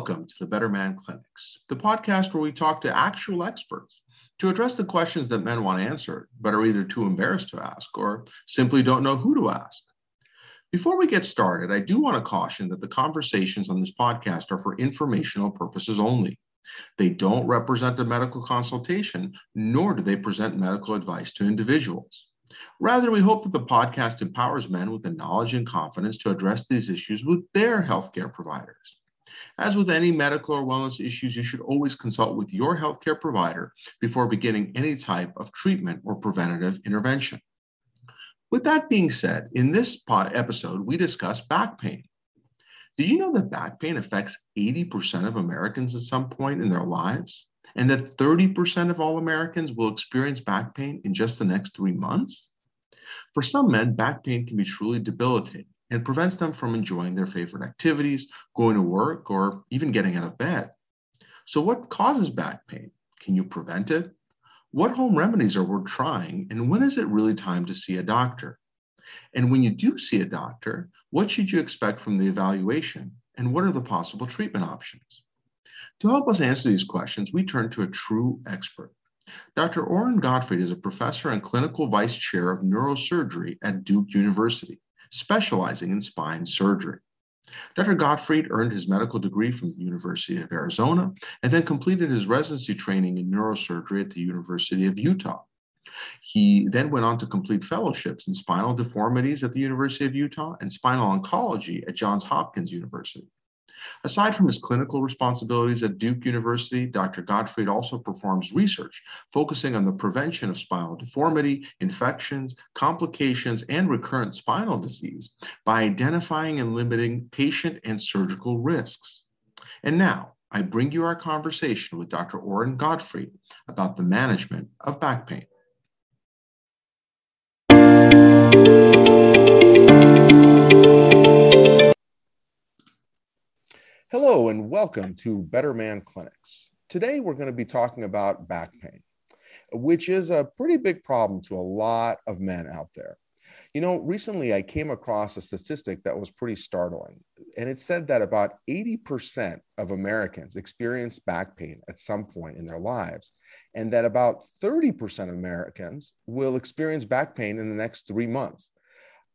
Welcome to the Better Man Clinics, the podcast where we talk to actual experts to address the questions that men want answered, but are either too embarrassed to ask or simply don't know who to ask. Before we get started, I do want to caution that the conversations on this podcast are for informational purposes only. They don't represent a medical consultation, nor do they present medical advice to individuals. Rather, we hope that the podcast empowers men with the knowledge and confidence to address these issues with their healthcare providers. As with any medical or wellness issues, you should always consult with your healthcare provider before beginning any type of treatment or preventative intervention. With that being said, in this episode, we discuss back pain. Did you know that back pain affects 80% of Americans at some point in their lives? And that 30% of all Americans will experience back pain in just the next three months? For some men, back pain can be truly debilitating and prevents them from enjoying their favorite activities, going to work, or even getting out of bed. So, what causes back pain? Can you prevent it? What home remedies are worth trying? And when is it really time to see a doctor? And when you do see a doctor, what should you expect from the evaluation? And what are the possible treatment options? To help us answer these questions, we turn to a true expert. Dr. Oren Gottfried is a professor and clinical vice chair of neurosurgery at Duke University, specializing in spine surgery. Dr. Gottfried earned his medical degree from the University of Arizona and then completed his residency training in neurosurgery at the University of Utah. He then went on to complete fellowships in spinal deformities at the University of Utah and spinal oncology at Johns Hopkins University. Aside from his clinical responsibilities at Duke University, Dr. Gottfried also performs research focusing on the prevention of spinal deformity, infections, complications, and recurrent spinal disease by identifying and limiting patient and surgical risks. And now, I bring you our conversation with Dr. Oren Gottfried about the management of back pain. Hello, and welcome to Better Man Clinics. Today, we're going to be talking about back pain, which is a pretty big problem to a lot of men out there. You know, recently I came across a statistic that was pretty startling, and it said that about 80% of Americans experience back pain at some point in their lives, and that about 30% of Americans will experience back pain in the next three months.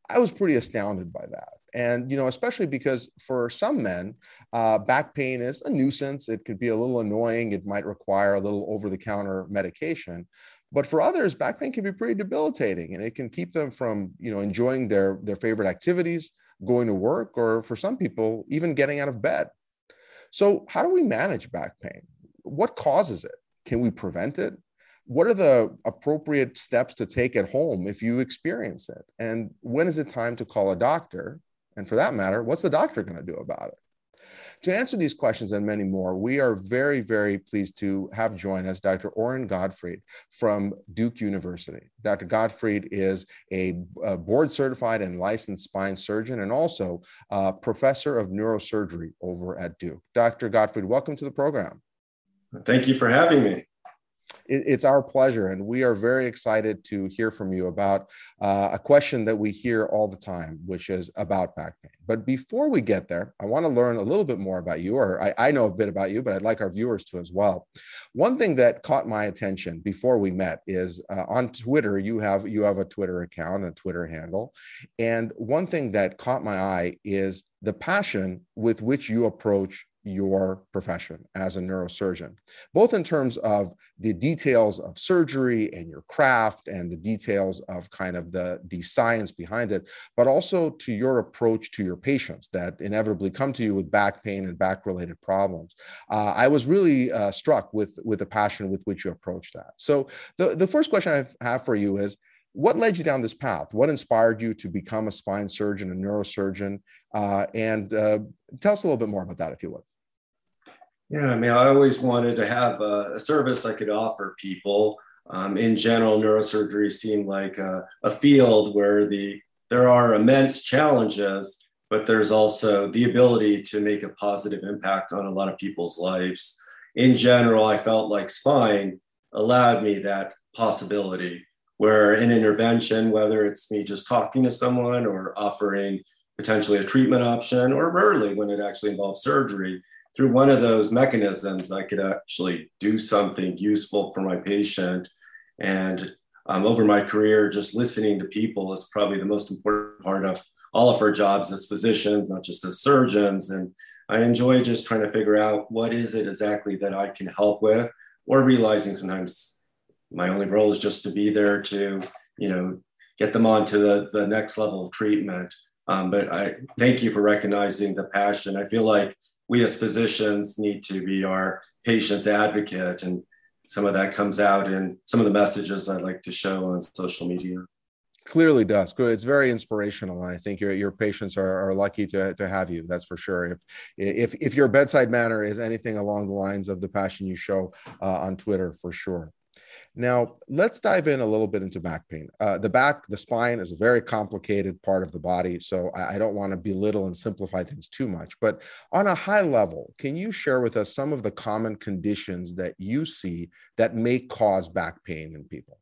I was pretty astounded by that. And, you know, especially because for some men, uh, back pain is a nuisance. It could be a little annoying. It might require a little over the counter medication. But for others, back pain can be pretty debilitating and it can keep them from, you know, enjoying their, their favorite activities, going to work, or for some people, even getting out of bed. So, how do we manage back pain? What causes it? Can we prevent it? what are the appropriate steps to take at home if you experience it? And when is it time to call a doctor? And for that matter, what's the doctor going to do about it? To answer these questions and many more, we are very, very pleased to have join us Dr. Oren Gottfried from Duke University. Dr. Gottfried is a, board certified and licensed spine surgeon and also professor of neurosurgery over at Duke. Dr. Gottfried, welcome to the program. Thank you for having me it's our pleasure, and we are very excited to hear from you about uh, a question that we hear all the time, which is about back pain. But before we get there, I want to learn a little bit more about you, or I, I know a bit about you, but I'd like our viewers to as well. One thing that caught my attention before we met is uh, on Twitter. You have you have a Twitter account, a Twitter handle, and one thing that caught my eye is the passion with which you approach your profession as a neurosurgeon, both in terms of the details of surgery and your craft and the details of kind of the, the science behind it, but also to your approach to your patients that inevitably come to you with back pain and back related problems. Uh, I was really uh, struck with, with the passion with which you approach that. So, the, the first question I have for you is what led you down this path? What inspired you to become a spine surgeon, a neurosurgeon? Uh, and uh, tell us a little bit more about that, if you would. Yeah, I mean, I always wanted to have a, a service I could offer people. Um, in general, neurosurgery seemed like a, a field where the there are immense challenges, but there's also the ability to make a positive impact on a lot of people's lives. In general, I felt like spine allowed me that possibility where an intervention, whether it's me just talking to someone or offering potentially a treatment option, or rarely when it actually involves surgery, through one of those mechanisms, I could actually do something useful for my patient. And um, over my career, just listening to people is probably the most important part of all of our jobs as physicians, not just as surgeons. And I enjoy just trying to figure out what is it exactly that I can help with, or realizing sometimes my only role is just to be there to, you know, get them on to the, the next level of treatment. Um, but I thank you for recognizing the passion. I feel like we as physicians need to be our patient's advocate. And some of that comes out in some of the messages I like to show on social media. Clearly does. It's very inspirational. And I think your, your patients are, are lucky to, to have you. That's for sure. If, if, if your bedside manner is anything along the lines of the passion you show uh, on Twitter, for sure. Now, let's dive in a little bit into back pain. Uh, the back, the spine is a very complicated part of the body. So I, I don't want to belittle and simplify things too much. But on a high level, can you share with us some of the common conditions that you see that may cause back pain in people?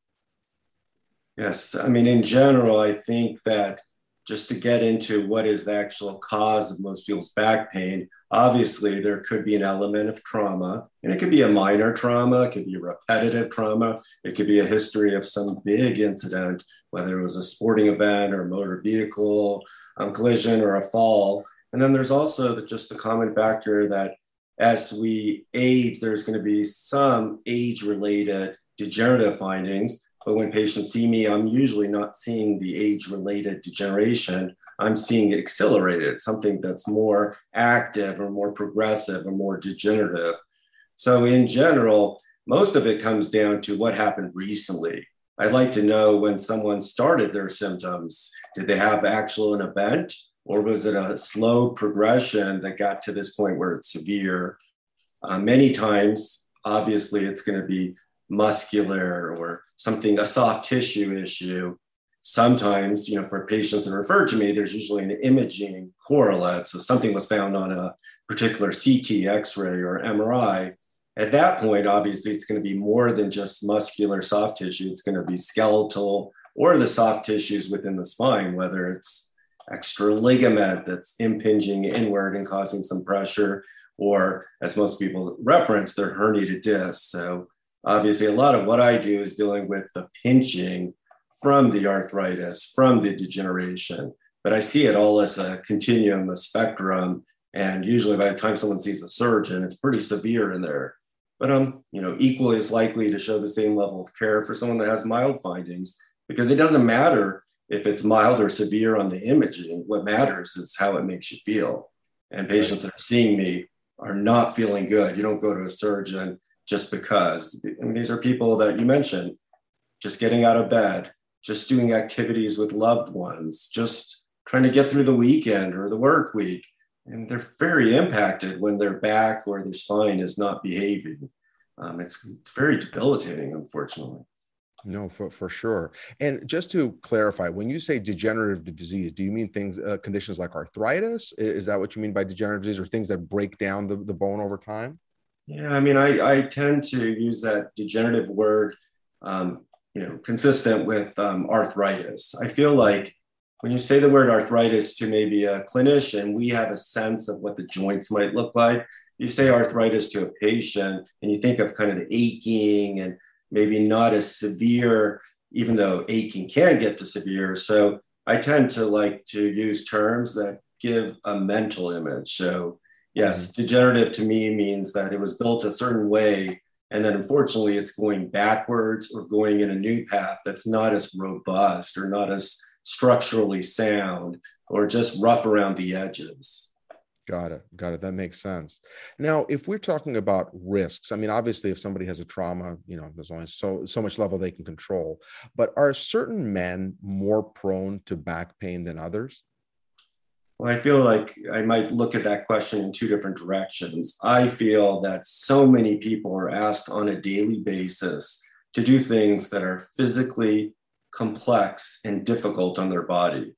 Yes. I mean, in general, I think that just to get into what is the actual cause of most people's back pain, obviously there could be an element of trauma, and it could be a minor trauma, it could be repetitive trauma, it could be a history of some big incident, whether it was a sporting event or a motor vehicle um, collision or a fall. And then there's also the, just the common factor that as we age, there's going to be some age related degenerative findings but when patients see me, I'm usually not seeing the age related degeneration. I'm seeing accelerated, something that's more active or more progressive or more degenerative. So, in general, most of it comes down to what happened recently. I'd like to know when someone started their symptoms. Did they have actual an event, or was it a slow progression that got to this point where it's severe? Uh, many times, obviously, it's going to be muscular or something, a soft tissue issue. Sometimes, you know, for patients that are referred to me, there's usually an imaging correlate. So something was found on a particular CT, X ray, or MRI. At that point, obviously, it's going to be more than just muscular soft tissue. It's going to be skeletal or the soft tissues within the spine, whether it's extra ligament that's impinging inward and causing some pressure, or as most people reference, their herniated disc. So obviously a lot of what I do is dealing with the pinching from the arthritis, from the degeneration. But I see it all as a continuum, a spectrum. And usually by the time someone sees a surgeon, it's pretty severe in there. But I'm, you know, equally as likely to show the same level of care for someone that has mild findings because it doesn't matter if it's mild or severe on the imaging. What matters is how it makes you feel. And patients that are seeing me are not feeling good. You don't go to a surgeon just because. And these are people that you mentioned, just getting out of bed, just doing activities with loved ones, just trying to get through the weekend or the work week. And they're very impacted when their back or their spine is not behaving. Um, it's, it's very debilitating, unfortunately. No, for, for sure. And just to clarify, when you say degenerative disease, do you mean things, uh, conditions like arthritis? Is that what you mean by degenerative disease or things that break down the, the bone over time? Yeah, I mean, I, I tend to use that degenerative word, um, you know, consistent with um, arthritis. I feel like when you say the word arthritis to maybe a clinician, we have a sense of what the joints might look like. You say arthritis to a patient, and you think of kind of the aching and maybe not as severe, even though aching can get to severe. So I tend to like to use terms that give a mental image. So Yes, mm-hmm. degenerative to me means that it was built a certain way, and then unfortunately it's going backwards or going in a new path that's not as robust or not as structurally sound or just rough around the edges. Got it. Got it. That makes sense. Now, if we're talking about risks, I mean, obviously, if somebody has a trauma, you know, there's only so so much level they can control. But are certain men more prone to back pain than others? Well, I feel like I might look at that question in two different directions. I feel that so many people are asked on a daily basis to do things that are physically complex and difficult on their body.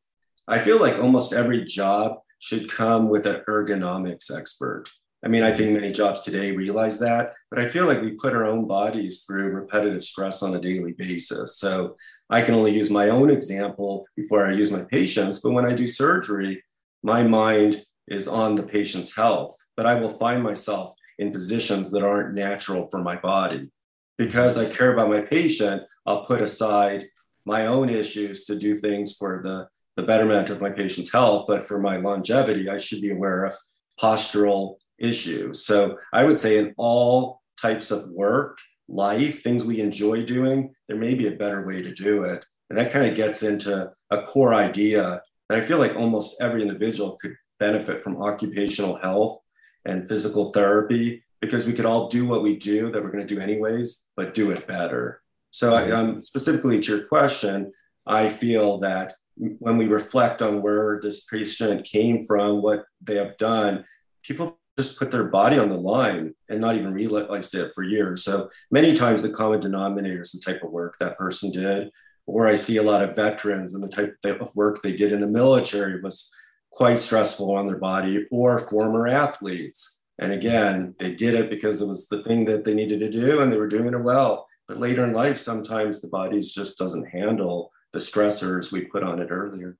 I feel like almost every job should come with an ergonomics expert. I mean, I think many jobs today realize that, but I feel like we put our own bodies through repetitive stress on a daily basis. So I can only use my own example before I use my patients. But when I do surgery, my mind is on the patient's health, but I will find myself in positions that aren't natural for my body. Because I care about my patient, I'll put aside my own issues to do things for the, the betterment of my patient's health. But for my longevity, I should be aware of postural issues. So I would say in all types of work, life, things we enjoy doing, there may be a better way to do it. And that kind of gets into a core idea that I feel like almost every individual could benefit from occupational health and physical therapy because we could all do what we do that we're going to do anyways, but do it better. So, I, um, specifically to your question, I feel that when we reflect on where this patient came from, what they have done, people just put their body on the line and not even realized it for years. So many times the common denominator is the type of work that person did, or I see a lot of veterans and the type of work they did in the military was quite stressful on their body, or former athletes. And again, they did it because it was the thing that they needed to do and they were doing it well. But later in life, sometimes the body just doesn't handle the stressors we put on it earlier.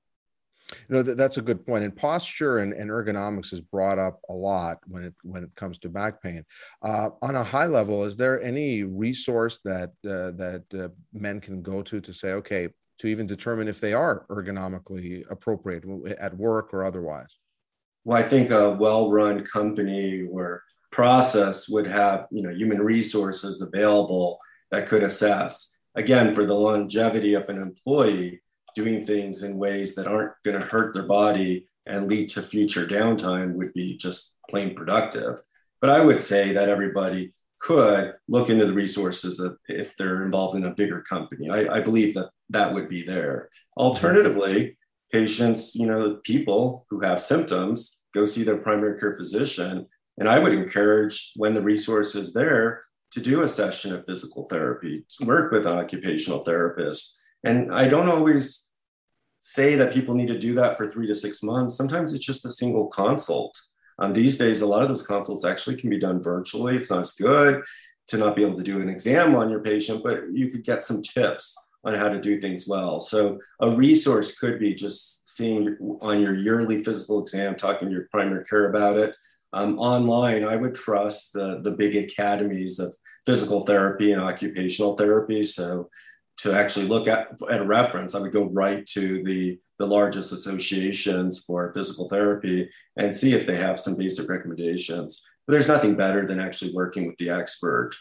You know, that's a good point. And posture and, and, ergonomics is brought up a lot when it when it comes to back pain. Uh, on a high level, is there any resource that uh, that uh, men can go to to say, okay, to even determine if they are ergonomically appropriate at work or otherwise? Well, I think a well-run company or process would have you know human resources available that could assess again for the longevity of an employee doing things in ways that aren't going to hurt their body and lead to future downtime would be just plain productive. But I would say that everybody could look into the resources if they're involved in a bigger company. I, I believe that that would be there. Alternatively, patients, you know, people who have symptoms go see their primary care physician. And I would encourage when the resource is there to do a session of physical therapy, work with an occupational therapist. And I don't always say that people need to do that for three to six months. Sometimes it's just a single consult. Um, these days, a lot of those consults actually can be done virtually. It's not as good to not be able to do an exam on your patient, but you could get some tips on how to do things well. So a resource could be just seeing on your yearly physical exam, talking to your primary care about it. Um, online, I would trust the, the big academies of physical therapy and occupational therapy. So to actually look at, at a reference, I would go right to the, the largest associations for physical therapy and see if they have some basic recommendations. But there's nothing better than actually working with the expert.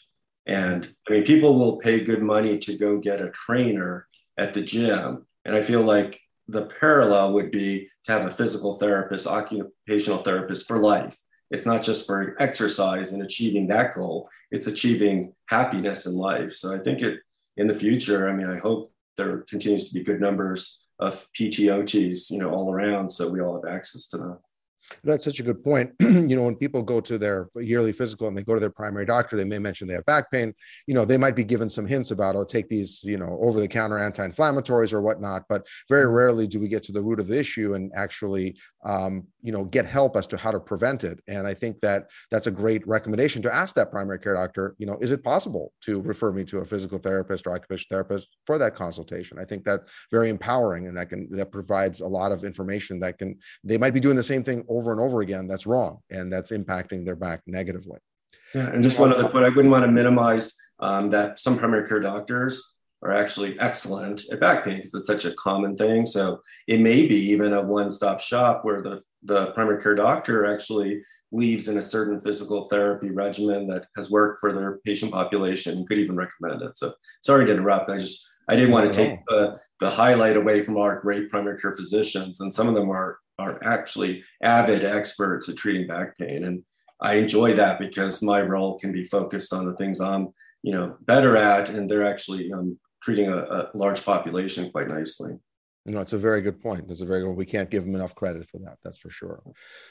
And I mean, people will pay good money to go get a trainer at the gym. And I feel like the parallel would be to have a physical therapist, occupational therapist for life. It's not just for exercise and achieving that goal, it's achieving happiness in life. So I think it in the future, I mean, I hope there continues to be good numbers of PTOTs, you know, all around, so we all have access to them. That's such a good point. you know, when people go to their yearly physical and they go to their primary doctor, they may mention they have back pain. You know, they might be given some hints about, oh, take these, you know, over the counter anti inflammatories or whatnot. But very mm-hmm. rarely do we get to the root of the issue and actually, um, you know, get help as to how to prevent it. And I think that that's a great recommendation to ask that primary care doctor, you know, is it possible to refer me to a physical therapist or occupational therapist for that consultation? I think that's very empowering and that can, that provides a lot of information that can, they might be doing the same thing over and over again, that's wrong. And that's impacting their back negatively. Yeah. And just one other point, I wouldn't want to minimize um, that some primary care doctors are actually excellent at back pain because it's such a common thing. So it may be even a one-stop shop where the, the primary care doctor actually believes in a certain physical therapy regimen that has worked for their patient population, could even recommend it. So sorry to interrupt. I just I didn't want to take the, the highlight away from our great primary care physicians, and some of them are are actually avid experts at treating back pain. And I enjoy that because my role can be focused on the things I'm, you know, better at, and they're actually um, treating a, a large population quite nicely. You know, it's a very good point. It's a very good. We can't give them enough credit for that. That's for sure.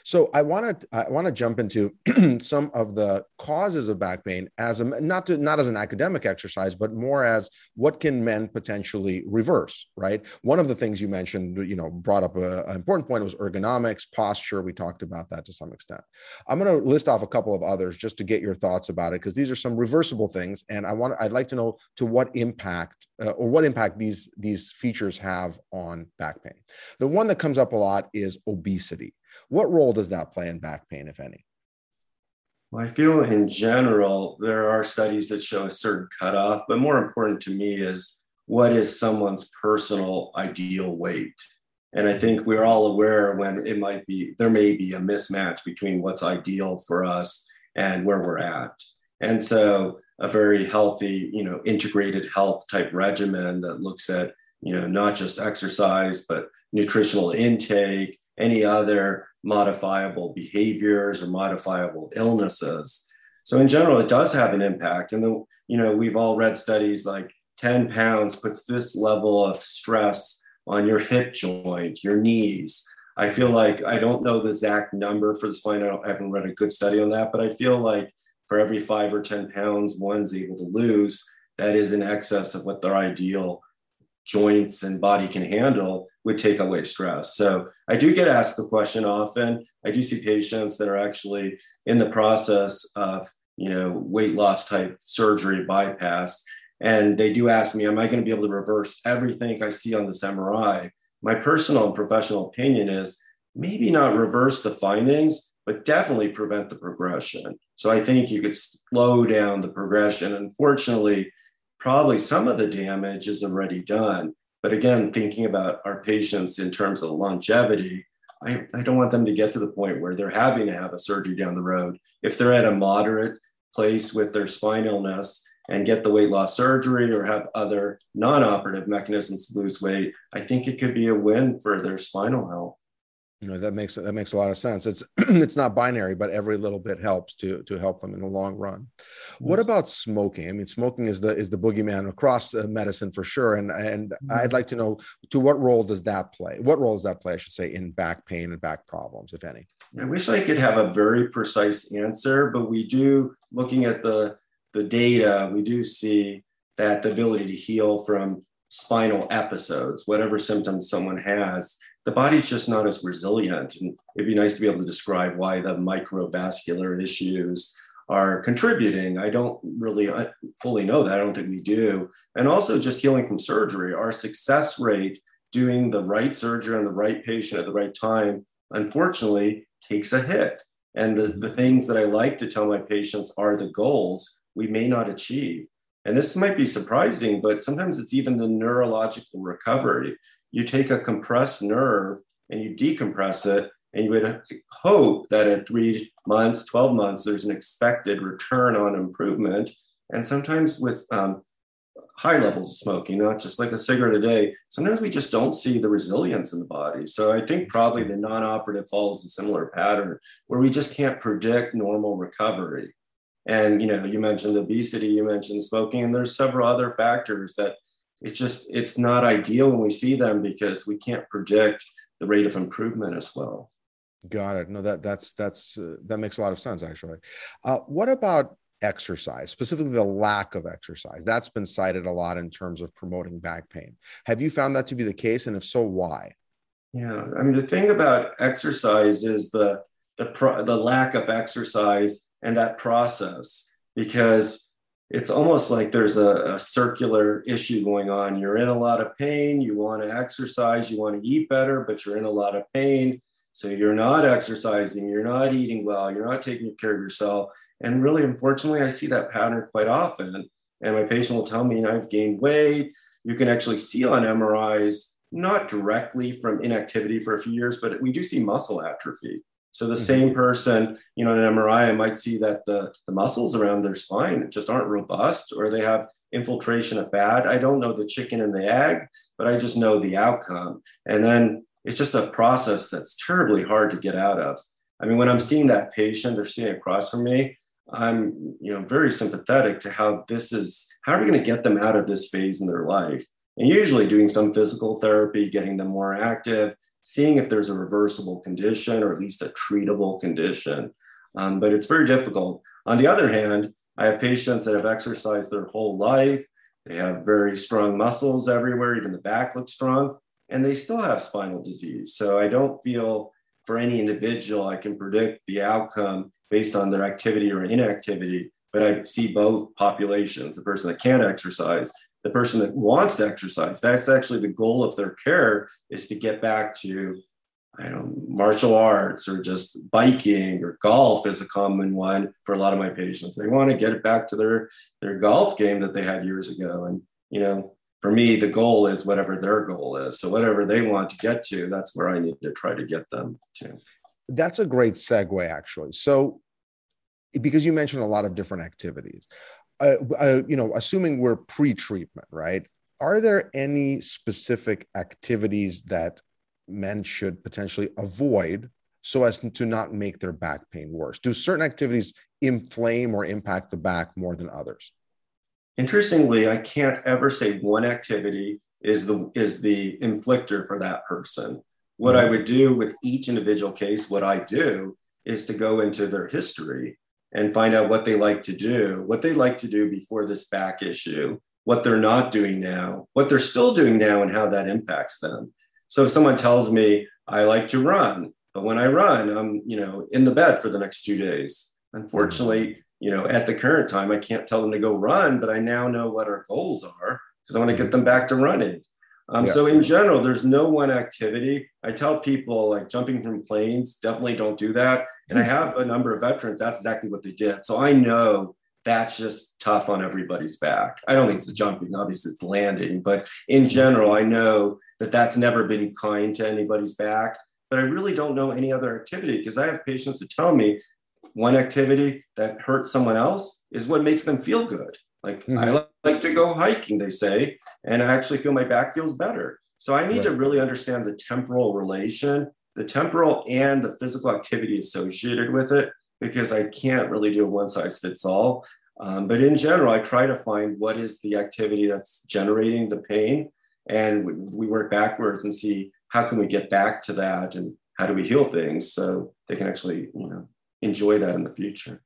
So I want to I want to jump into some of the causes of back pain as a not to not as an academic exercise, but more as what can men potentially reverse. Right. One of the things you mentioned, you know, brought up an important point was ergonomics, posture. We talked about that to some extent. I'm going to list off a couple of others just to get your thoughts about it because these are some reversible things, and I want I'd like to know to what impact uh, or what impact these these features have on on back pain. The one that comes up a lot is obesity. What role does that play in back pain, if any? Well, I feel in general, there are studies that show a certain cutoff, but more important to me is what is someone's personal ideal weight? And I think we're all aware when it might be, there may be a mismatch between what's ideal for us and where we're at. And so a very healthy, you know, integrated health type regimen that looks at, you know, not just exercise, but nutritional intake, any other modifiable behaviors or modifiable illnesses. So in general, it does have an impact. And then, you know, we've all read studies like 10 pounds puts this level of stress on your hip joint, your knees. I feel like I don't know the exact number for the spine. I, I haven't read a good study on that, but I feel like for every five or 10 pounds one's able to lose, that is in excess of what their ideal joints and body can handle would take away stress. So I do get asked the question often. I do see patients that are actually in the process of, you know, weight loss type surgery bypass. And they do ask me, am I going to be able to reverse everything I see on this MRI? My personal and professional opinion is maybe not reverse the findings, but definitely prevent the progression. So I think you could slow down the progression. Unfortunately, probably some of the damage is already done. But again, thinking about our patients in terms of longevity, I, I don't want them to get to the point where they're having to have a surgery down the road. If they're at a moderate place with their spine illness and get the weight loss surgery or have other non operative mechanisms to lose weight, I think it could be a win for their spinal health you know that makes that makes a lot of sense. It's it's not binary but every little bit helps to to help them in the long run. What about smoking? I mean smoking is the is the boogeyman across medicine for sure and and mm-hmm. i'd like to know to what role does that play? What role does that play i should say in back pain and back problems if any? I wish i could have a very precise answer but we do looking at the the data we do see that the ability to heal from spinal episodes whatever symptoms someone has the body's just not as resilient. And it'd be nice to be able to describe why the microvascular issues are contributing. I don't really fully know that. I don't think we do. And also just healing from surgery, our success rate doing the right surgery on the right patient at the right time, unfortunately, takes a hit. And the, the things that I like to tell my patients are the goals we may not achieve. And this might be surprising, but sometimes it's even the neurological recovery you take a compressed nerve and you decompress it, and you would hope that at three months, 12 months, there's an expected return on improvement. And sometimes with um, high levels of smoking, not just like a cigarette a day, sometimes we just don't see the resilience in the body. So I think probably the non operative follows a similar pattern where we just can't predict normal recovery. And you know, you mentioned obesity, you mentioned smoking, and there's several other factors that it's just it's not ideal when we see them because we can't predict the rate of improvement as well. Got it. No that that's that's uh, that makes a lot of sense actually. Uh, what about exercise specifically the lack of exercise? That's been cited a lot in terms of promoting back pain. Have you found that to be the case? And if so why? Yeah i mean the thing about exercise is the the pro- the lack of exercise and that process because it's almost like there's a, a, circular issue going on. You're in a lot of pain, you want to exercise, you want to eat better, but you're in a lot of pain. So you're not exercising, you're not eating well, you're not taking care of yourself. And really, unfortunately, I see that pattern quite often. And my patient will tell me, I've gained weight. You can actually see on MRIs, not directly from inactivity for a few years, but we do see muscle atrophy. So the mm-hmm. same person, you know, in an MRI, I might see that the, the muscles around their spine just aren't robust or they have infiltration of fat. I don't know the chicken and the egg, but I just know the outcome. And then it's just a process that's terribly hard to get out of. I mean, when I'm seeing that patient they're sitting across from me, I'm, you know, very sympathetic to how this is, how are we going to get them out of this phase in their life? And usually doing some physical therapy, getting them more active, seeing if there's a reversible condition or at least a treatable condition. Um, but it's very difficult. On the other hand, I have patients that have exercised their whole life. They have very strong muscles everywhere, even the back looks strong, and they still have spinal disease. So I don't feel for any individual I can predict the outcome based on their activity or inactivity, but I see both populations the person that can't exercise, the person that wants to exercise. That's actually the goal of their care is to get back to I don't know, martial arts or just biking or golf is a common one for a lot of my patients. They want to get it back to their their golf game that they had years ago. And you know, for me, the goal is whatever their goal is. So whatever they want to get to, that's where I need to try to get them to. That's a great segue, actually. So because you mentioned a lot of different activities, uh, uh, you know, assuming we're pre-treatment, right? Are there any specific activities that men should potentially avoid so as to not make their back pain worse? Do certain activities inflame or impact the back more than others? Interestingly, I can't ever say one activity is the is the inflictor for that person. What I would do with each individual case, what I do is to go into their history and find out what they like to do, what they like to do before this back issue, what they're not doing now, what they're still doing now, and how that impacts them. So if someone tells me I like to run, but when I run, I'm you know in the bed for the next two days. Unfortunately, you know at the current time, I can't tell them to go run, but I now know what our goals are because I want to get them back to running. Um, yeah. So in general, there's no one activity. I tell people like jumping from planes, definitely don't do that. And I have a number of veterans. That's exactly what they did. So I know that's just tough on everybody's back. I don't think it's the jumping, obviously it's landing, but in general, I know that that's never been kind to anybody's back. But I really don't know any other activity because I have patients that tell me one activity that hurts someone else is what makes them feel good. Like mm-hmm. I like to go hiking, they say, and I actually feel my back feels better. So I need right. to really understand the temporal relation, the temporal and the physical activity associated with it, because I can't really do a one size fits all. Um, but in general, I try to find what is the activity that's generating the pain, and we, we work backwards and see how can we get back to that and how do we heal things so they can actually you know enjoy that in the future.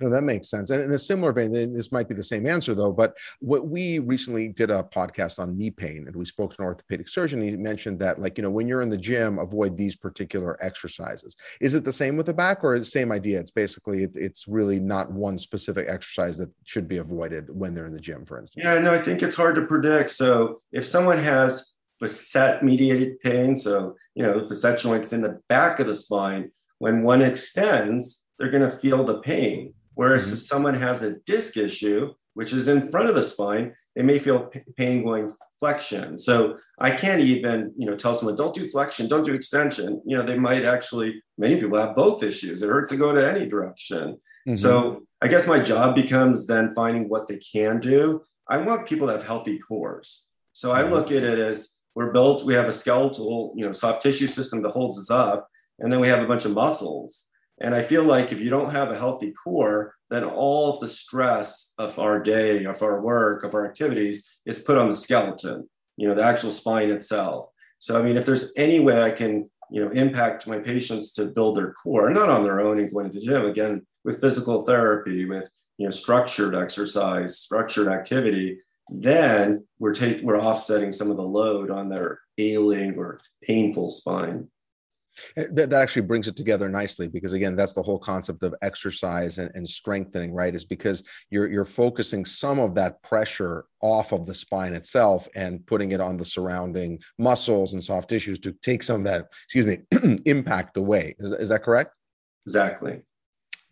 No, that makes sense. And in a similar vein, this might be the same answer though, but what we recently did a podcast on knee pain and we spoke to an orthopedic surgeon. He mentioned that, like, you know, when you're in the gym, avoid these particular exercises. Is it the same with the back or the same idea? It's basically, it, it's really not one specific exercise that should be avoided when they're in the gym, for instance. Yeah, no, I think it's hard to predict. So if someone has facet mediated pain, so, you know, the facet joints in the back of the spine, when one extends, they're going to feel the pain. Whereas mm-hmm. if someone has a disc issue, which is in front of the spine, they may feel pain going flexion. So I can't even, you know, tell someone don't do flexion, don't do extension. You know, they might actually. Many people have both issues. It hurts to go to any direction. Mm-hmm. So I guess my job becomes then finding what they can do. I want people to have healthy cores. So I look at it as we're built. We have a skeletal, you know, soft tissue system that holds us up, and then we have a bunch of muscles. And I feel like if you don't have a healthy core, then all of the stress of our day, of our work, of our activities is put on the skeleton, you know, the actual spine itself. So, I mean, if there's any way I can, you know, impact my patients to build their core, not on their own and going to the gym, again, with physical therapy, with, you know, structured exercise, structured activity, then we're taking, we're offsetting some of the load on their ailing or painful spine. That, that actually brings it together nicely because again, that's the whole concept of exercise and, and strengthening, right? Is because you're you're focusing some of that pressure off of the spine itself and putting it on the surrounding muscles and soft tissues to take some of that, excuse me, impact away. Is, is that correct? Exactly.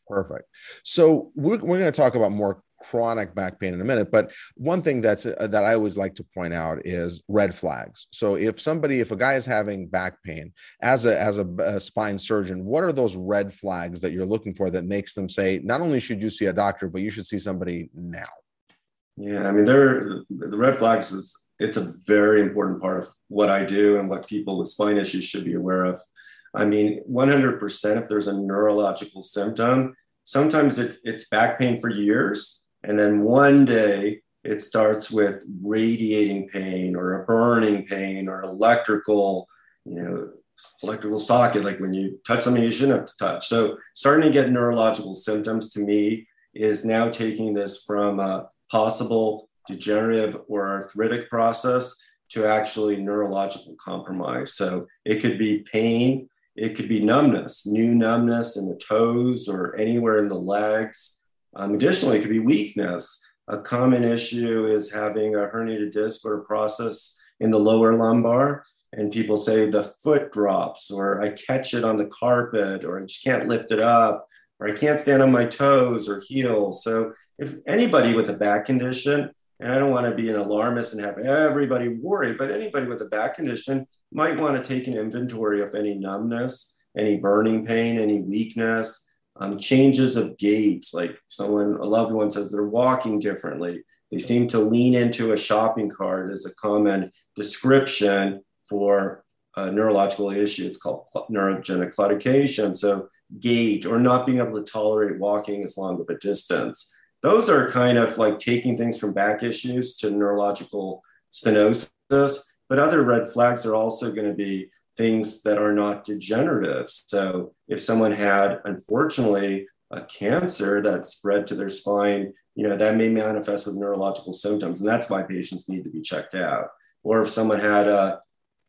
Perfect. So we're, we're going to talk about more chronic back pain in a minute but one thing that's uh, that i always like to point out is red flags. So if somebody if a guy is having back pain as a as a, a, spine surgeon what are those red flags that you're looking for that makes them say not only should you see a doctor but you should see somebody now yeah i mean there the red flags is it's a very important part of what i do and what people with spine issues should be aware of. I mean 100% if there's a neurological symptom sometimes it, it's back pain for years and then one day it starts with radiating pain or a burning pain or electrical, you know, electrical socket, like when you touch something you shouldn't have to touch. So starting to get neurological symptoms to me is now taking this from a possible degenerative or arthritic process to actually neurological compromise. So it could be pain, it could be numbness, new numbness in the toes or anywhere in the legs um, additionally, it could be weakness. A common issue is having a herniated disc or a process in the lower lumbar. And people say the foot drops, or I catch it on the carpet, or I just can't lift it up, or I can't stand on my toes or heels. So, if anybody with a back condition, and I don't want to be an alarmist and have everybody worry, but anybody with a back condition might want to take an inventory of any numbness, any burning pain, any weakness, um, changes of gait, like someone, a loved one says they're walking differently. They seem to lean into a shopping cart as a common description for a neurological issue. It's called neurogenic claudication. So, gait or not being able to tolerate walking as long of a distance. Those are kind of like taking things from back issues to neurological stenosis. But other red flags are also going to be things that are not degenerative. So if someone had, unfortunately, a cancer that spread to their spine, you know, that may manifest with neurological symptoms. And that's why patients need to be checked out. Or if someone had a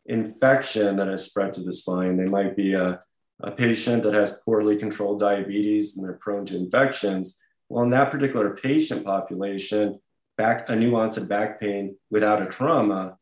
infection that has spread to the spine, they might be a, a patient that has poorly controlled diabetes and they're prone to infections. Well, in that particular patient population, back a nuance of back pain without a trauma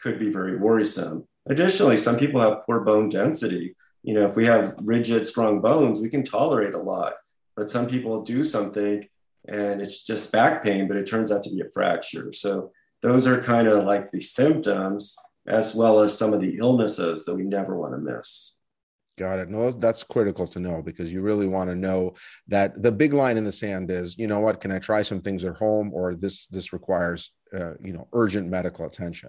could be very worrisome. Additionally, some people have poor bone density. You know, if we have rigid, strong bones, we can tolerate a lot. But some people do something and it's just back pain, but it turns out to be a fracture. So those are kind of like the symptoms as well as some of the illnesses that we never want to miss. Got it. No, that's critical to know because you really want to know that the big line in the sand is, you know what, can I try some things at home or this this requires uh, you know urgent medical attention.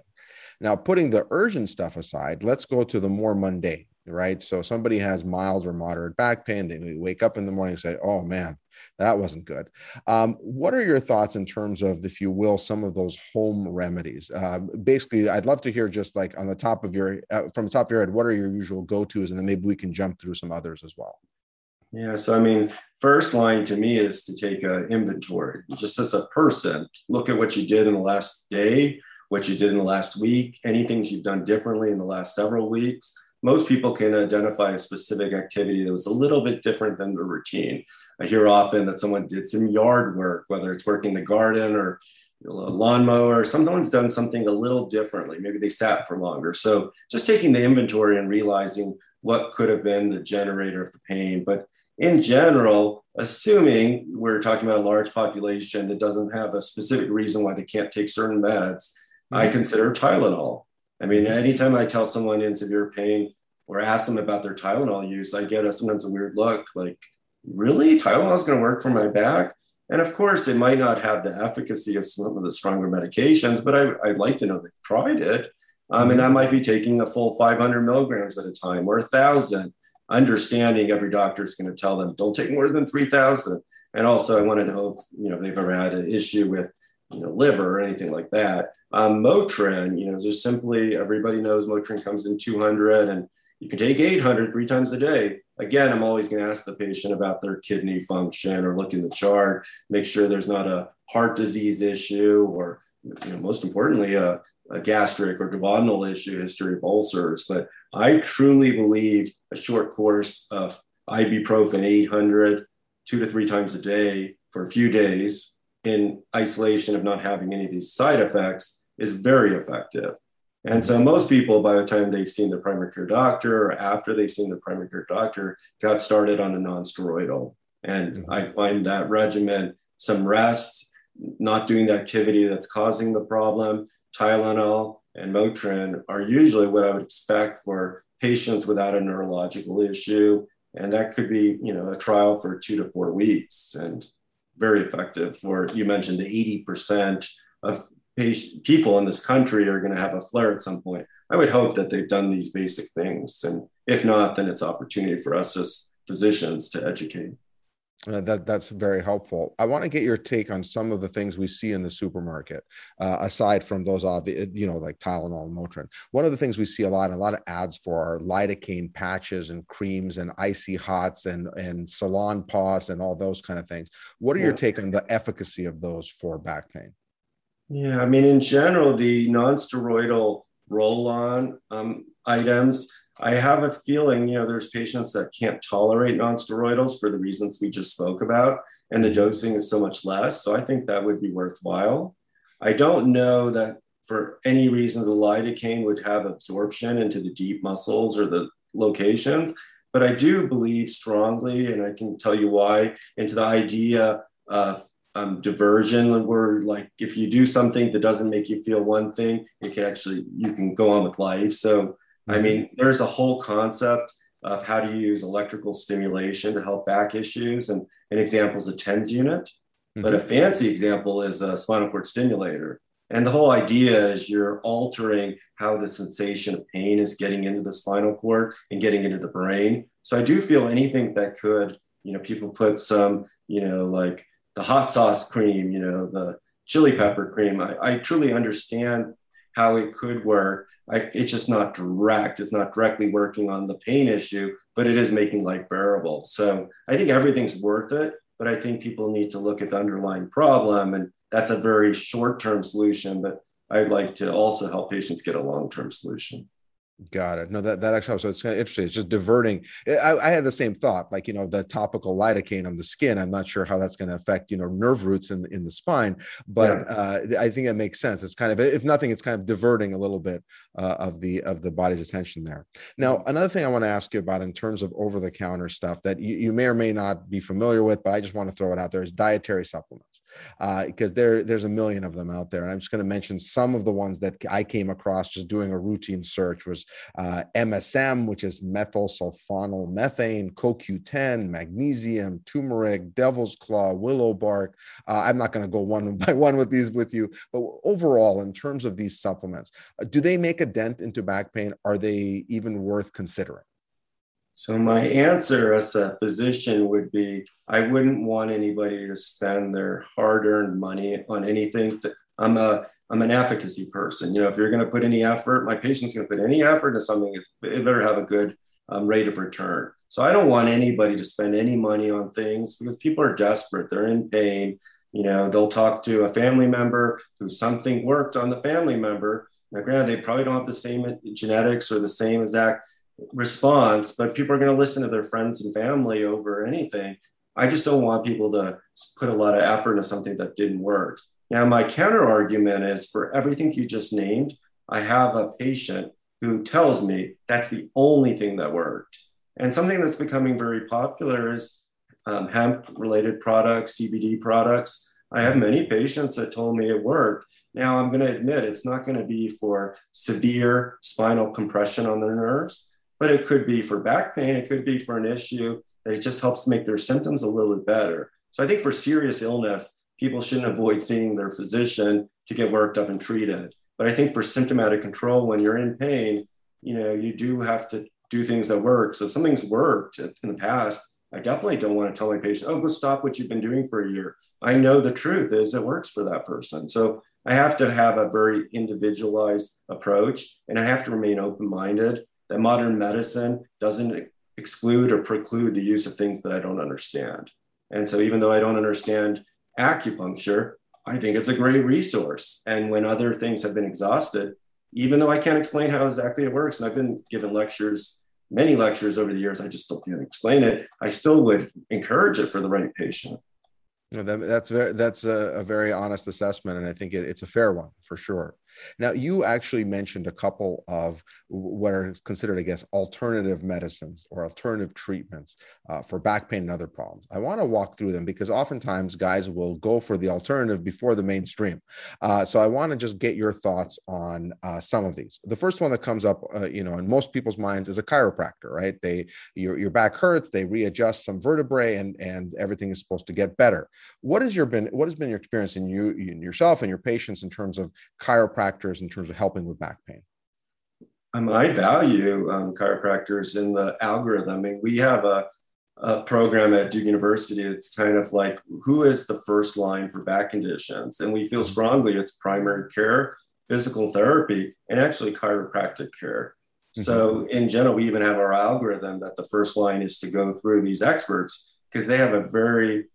Now, putting the urgent stuff aside, let's go to the more mundane, right? So somebody has mild or moderate back pain. They wake up in the morning and say, oh man, that wasn't good. Um, what are your thoughts in terms of, if you will, some of those home remedies? Um, basically, I'd love to hear just like on the top of your, uh, from the top of your head, what are your usual go tos? And then maybe we can jump through some others as well. Yeah, so I mean, first line to me is to take an inventory. Just as a person, look at what you did in the last day what you did in the last week, any things you've done differently in the last several weeks. Most people can identify a specific activity that was a little bit different than the routine. I hear often that someone did some yard work, whether it's working the garden or a lawnmower, someone's done something a little differently. Maybe they sat for longer. So just taking the inventory and realizing what could have been the generator of the pain. But in general, assuming we're talking about a large population that doesn't have a specific reason why they can't take certain meds, I consider Tylenol. I mean, anytime I tell someone in severe pain or ask them about their Tylenol use, I get a, sometimes a weird look like, really? Tylenol is going to work for my back? And of course, it might not have the efficacy of some of the stronger medications, but I, would like to know they've tried it. Um, and that might be taking a full 500 milligrams at a time or a thousand, understanding every doctor is going to tell them, don't take more than 3,000. And also, I want to know if you know they've ever had an issue with you know, liver or anything like that. Um, Motrin, you know, just simply everybody knows Motrin comes in 200 and you can take 800 three times a day. Again, I'm always going to ask the patient about their kidney function or look in the chart, make sure there's not a heart disease issue or, you know, most importantly, a, a gastric or duodenal issue, history of ulcers. But I truly believe a short course of ibuprofen 800 two to three times a day for a few days in isolation of not having any of these side effects is very effective. And so most people, by the time they've seen their primary care doctor or after they've seen their primary care doctor, got started on a non-steroidal. And mm-hmm. I find that regimen, some rest, not doing the activity that's causing the problem, Tylenol and Motrin are usually what I would expect for patients without a neurological issue. And that could be, you know, a trial for two to four weeks. And very effective for you mentioned the 80% of patient, people in this country are going to have a flare at some point. I would hope that they've done these basic things and if not then it's opportunity for us as physicians to educate uh, that that's very helpful. I want to get your take on some of the things we see in the supermarket, uh, aside from those obvious, you know, like Tylenol and Motrin. One of the things we see a lot, a lot of ads for are lidocaine patches and creams and icy hots and and Salonpas and all those kind of things. What are yeah. your take on the efficacy of those for back pain? Yeah, I mean, in general, the non-steroidal roll-on um, items I have a feeling, you know, there's patients that can't tolerate nonsteroidals for the reasons we just spoke about, and the dosing is so much less. So I think that would be worthwhile. I don't know that for any reason the lidocaine would have absorption into the deep muscles or the locations, but I do believe strongly, and I can tell you why, into the idea of um, diversion, where like if you do something that doesn't make you feel one thing, it can actually you can go on with life. So I mm-hmm. mean, there's a whole concept of how to use electrical stimulation to help back issues, and an example is a TENS unit. Mm-hmm. But a mm-hmm. fancy example is a spinal cord stimulator. And the whole idea is you're altering how the sensation of pain is getting into the spinal cord and getting into the brain. So I do feel anything that could, you know, people put some, you know, like the hot sauce cream, you know, the chili pepper cream. I, I truly understand how it could work. I, it's just not direct. It's not directly working on the pain issue, but it is making life bearable. So I think everything's worth it. But I think people need to look at the underlying problem and that's a very short term solution, but I'd like to also help patients get a long term solution. Got it. No, that, that actually so it's kind of interesting. It's just diverting. I, I, had the same thought, like you know, the topical lidocaine on the skin. I'm not sure how that's going to affect you know nerve roots in in the spine, but yeah. uh, I think it makes sense. It's kind of if nothing, it's kind of diverting a little bit uh, of the of the body's attention there. Now, another thing I want to ask you about in terms of over the counter stuff that you, you may or may not be familiar with, but I just want to throw it out there is dietary supplements because uh, there there's a million of them out there. And I'm just going to mention some of the ones that I came across just doing a routine search was uh, MSM, which is methyl sulfonyl methane, CoQ10, magnesium, turmeric, devil's claw, willow bark. Uh, I'm not going to go one by one with these with you, but overall, in terms of these supplements, uh, do they make a dent into back pain? Are they even worth considering? So my answer as a physician would be I wouldn't want anybody to spend their hard-earned money on anything. That, I'm a I'm an advocacy person. You know, if you're going to put any effort, my patient's going to put any effort into something, it better have a good um, rate of return. So I don't want anybody to spend any money on things because people are desperate. They're in pain. You know, they'll talk to a family member who something worked on the family member. Now, granted, they probably don't have the same genetics or the same exact response, but people are going to listen to their friends and family over anything. I just don't want people to put a lot of effort into something that didn't work. Now, my counter argument is for everything you just named, I have a patient who tells me that's the only thing that worked. And something that's becoming very popular is um, hemp related products, CBD products. I have many patients that told me it worked. Now, I'm going to admit it's not going to be for severe spinal compression on their nerves but it could be for back pain, it could be for an issue that it just helps make their symptoms a little bit better. So I think for serious illness, people shouldn't avoid seeing their physician to get worked up and treated. But I think for symptomatic control, when you're in pain, you know, you do have to do things that work. So if something's worked in the past, I definitely don't want to tell my patient, oh, go stop what you've been doing for a year. I know the truth is it works for that person. So I have to have a very individualized approach and I have to remain open minded that modern medicine doesn't exclude or preclude the use of things that I don't understand. And so, even though I don't understand acupuncture, I think it's a great resource. And when other things have been exhausted, even though I can't explain how exactly it works, and I've been given lectures, many lectures over the years, I just still can't explain it. I still would encourage it for the right patient. You know, that, that's very, that's a, a, very honest assessment, and I think it, it's a fair one for sure. Now, you actually mentioned a couple of what are considered, I guess, alternative medicines or alternative treatments uh, for back pain and other problems. I want to walk through them because oftentimes guys will go for the alternative before the mainstream. Uh, so I want to just get your thoughts on uh, some of these. The first one that comes up, uh, you know, in most people's minds is a chiropractor, right? They your your back hurts, they readjust some vertebrae, and and everything is supposed to get better. What has your been what has been your experience in you in yourself and your patients in terms of chiropractic? Chiropractors in terms of helping with back pain? Um, I value um, chiropractors in the algorithm. I mean, we have a, a program at Duke University. It's kind of like who is the first line for back conditions? And we feel mm-hmm. strongly it's primary care, physical therapy, and actually chiropractic care. Mm-hmm. So, in general, we even have our algorithm that the first line is to go through these experts because they have a very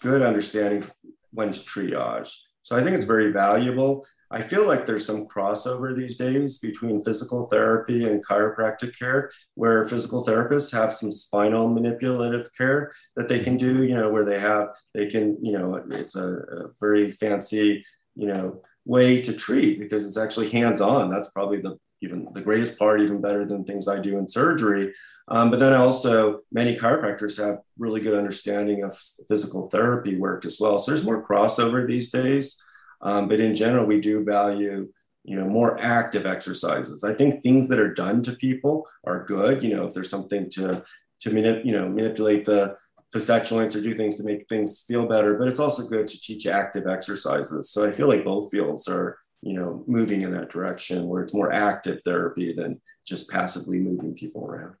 good understanding when to triage. So, I think it's very valuable. I feel like there's some crossover these days between physical therapy and chiropractic care, where physical therapists have some spinal manipulative care that they can do, you know, where they have, they can, you know, it's a, a very fancy, you know, way to treat because it's actually hands on. That's probably the even the greatest part, even better than things I do in surgery. Um, but then also many chiropractors have really good understanding of physical therapy work as well. So there's more crossover these days. Um, but in general, we do value, you know, more active exercises. I think things that are done to people are good. You know, if there's something to to manip, you know, manipulate the facet joints or do things to make things feel better. But it's also good to teach active exercises. So I feel like both fields are, you know, moving in that direction where it's more active therapy than just passively moving people around.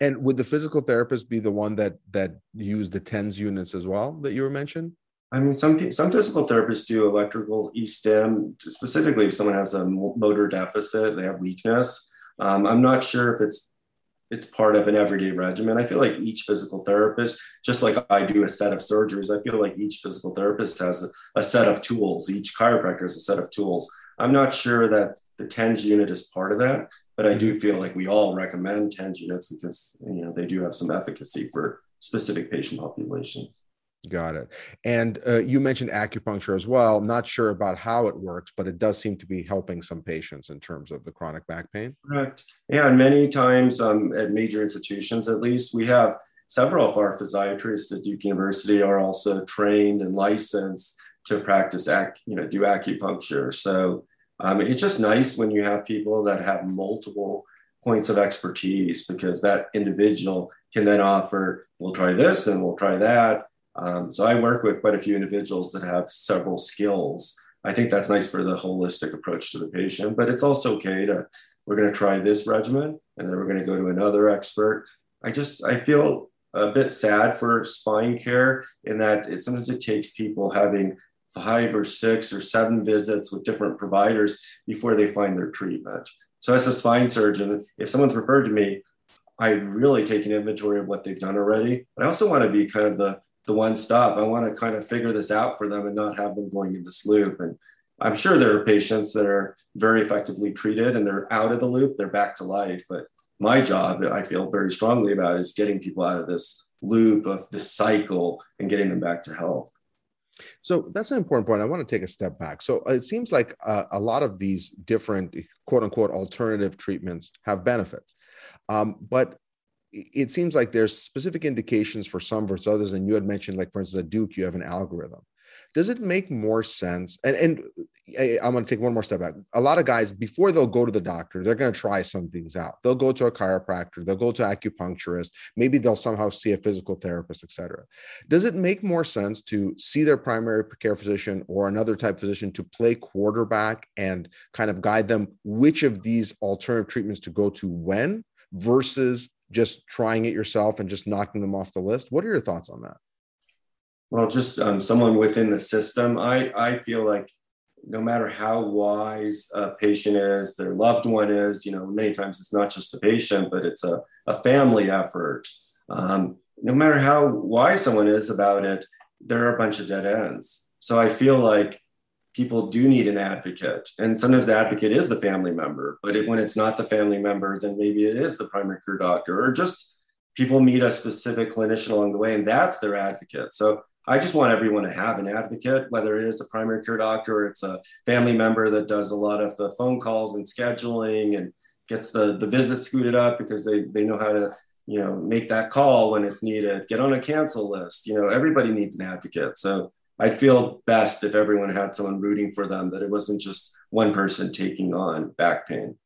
And would the physical therapist be the one that that used the TENS units as well that you were mentioned? I mean, some some physical therapists do electrical e-stim specifically if someone has a motor deficit, they have weakness. Um, I'm not sure if it's it's part of an everyday regimen. I feel like each physical therapist, just like I do a set of surgeries, I feel like each physical therapist has a, a set of tools. Each chiropractor has a set of tools. I'm not sure that the TENS unit is part of that, but I do feel like we all recommend TENS units because you know they do have some efficacy for specific patient populations. Got it. And uh, you mentioned acupuncture as well. Not sure about how it works, but it does seem to be helping some patients in terms of the chronic back pain. Correct. Yeah, and many times um, at major institutions, at least, we have several of our physiatrists at Duke University are also trained and licensed to practice, ac- you know, do acupuncture. So um, it's just nice when you have people that have multiple points of expertise because that individual can then offer, we'll try this and we'll try that um, so I work with quite a few individuals that have several skills. I think that's nice for the holistic approach to the patient, but it's also okay to, we're going to try this regimen and then we're going to go to another expert. I just, I feel a bit sad for spine care in that it, sometimes it takes people having five or six or seven visits with different providers before they find their treatment. So as a spine surgeon, if someone's referred to me, I really take an inventory of what they've done already. But I also want to be kind of the the one stop. I want to kind of figure this out for them and not have them going in this loop. And I'm sure there are patients that are very effectively treated and they're out of the loop, they're back to life. But my job, I feel very strongly about, is getting people out of this loop of this cycle and getting them back to health. So that's an important point. I want to take a step back. So it seems like uh, a lot of these different quote unquote alternative treatments have benefits. Um, but it seems like there's specific indications for some versus others. And you had mentioned, like, for instance, at Duke, you have an algorithm. Does it make more sense? And, and I'm going to take one more step back. A lot of guys, before they'll go to the doctor, they're going to try some things out. They'll go to a chiropractor, they'll go to acupuncturist, maybe they'll somehow see a physical therapist, etc. Does it make more sense to see their primary care physician or another type physician to play quarterback and kind of guide them which of these alternative treatments to go to when versus just trying it yourself and just knocking them off the list. What are your thoughts on that? Well, just um, someone within the system, I, I feel like no matter how wise a patient is, their loved one is, you know, many times it's not just the patient, but it's a, a family effort. Um, no matter how wise someone is about it, there are a bunch of dead ends. So I feel like people do need an advocate. And sometimes the advocate is the family member, but when it's not the family member, then maybe it is the primary care doctor or just people meet a specific clinician along the way and that's their advocate. So I just want everyone to have an advocate, whether it is a primary care doctor or it's a family member that does a lot of the phone calls and scheduling and gets the, the visit scooted up because they, they know how to, you know, make that call when it's needed, get on a cancel list. You know, everybody needs an advocate. So I'd feel best if everyone had someone rooting for them, that it wasn't just one person taking on back pain.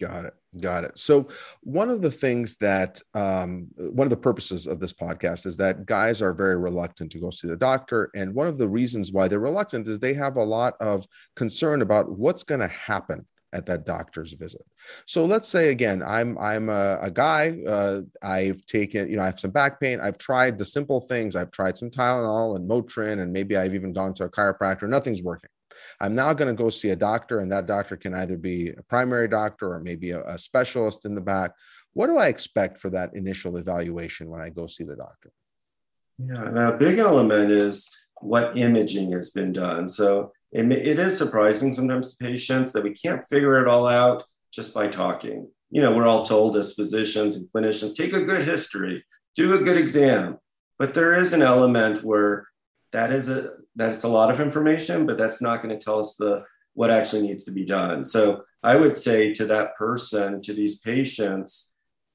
Got it. Got it. So, one of the things that, um, one of the purposes of this podcast is that guys are very reluctant to go see the doctor. And one of the reasons why they're reluctant is they have a lot of concern about what's going to happen at that doctor's visit. So let's say again, I'm I'm a, a guy. Uh, I've taken, you know, I have some back pain. I've tried the simple things. I've tried some Tylenol and Motrin, and maybe I've even gone to a chiropractor. Nothing's working. I'm now going to go see a doctor, and that doctor can either be a primary doctor or maybe a, a specialist in the back. What do I expect for that initial evaluation when I go see the doctor? Yeah, a big element is what imaging has been done. So it, it is surprising sometimes to patients that we can't figure it all out just by talking. You know, we're all told as physicians and clinicians, take a good history, do a good exam. But there is an element where that is a that's a lot of information, but that's not going to tell us the what actually needs to be done. So I would say to that person, to these patients,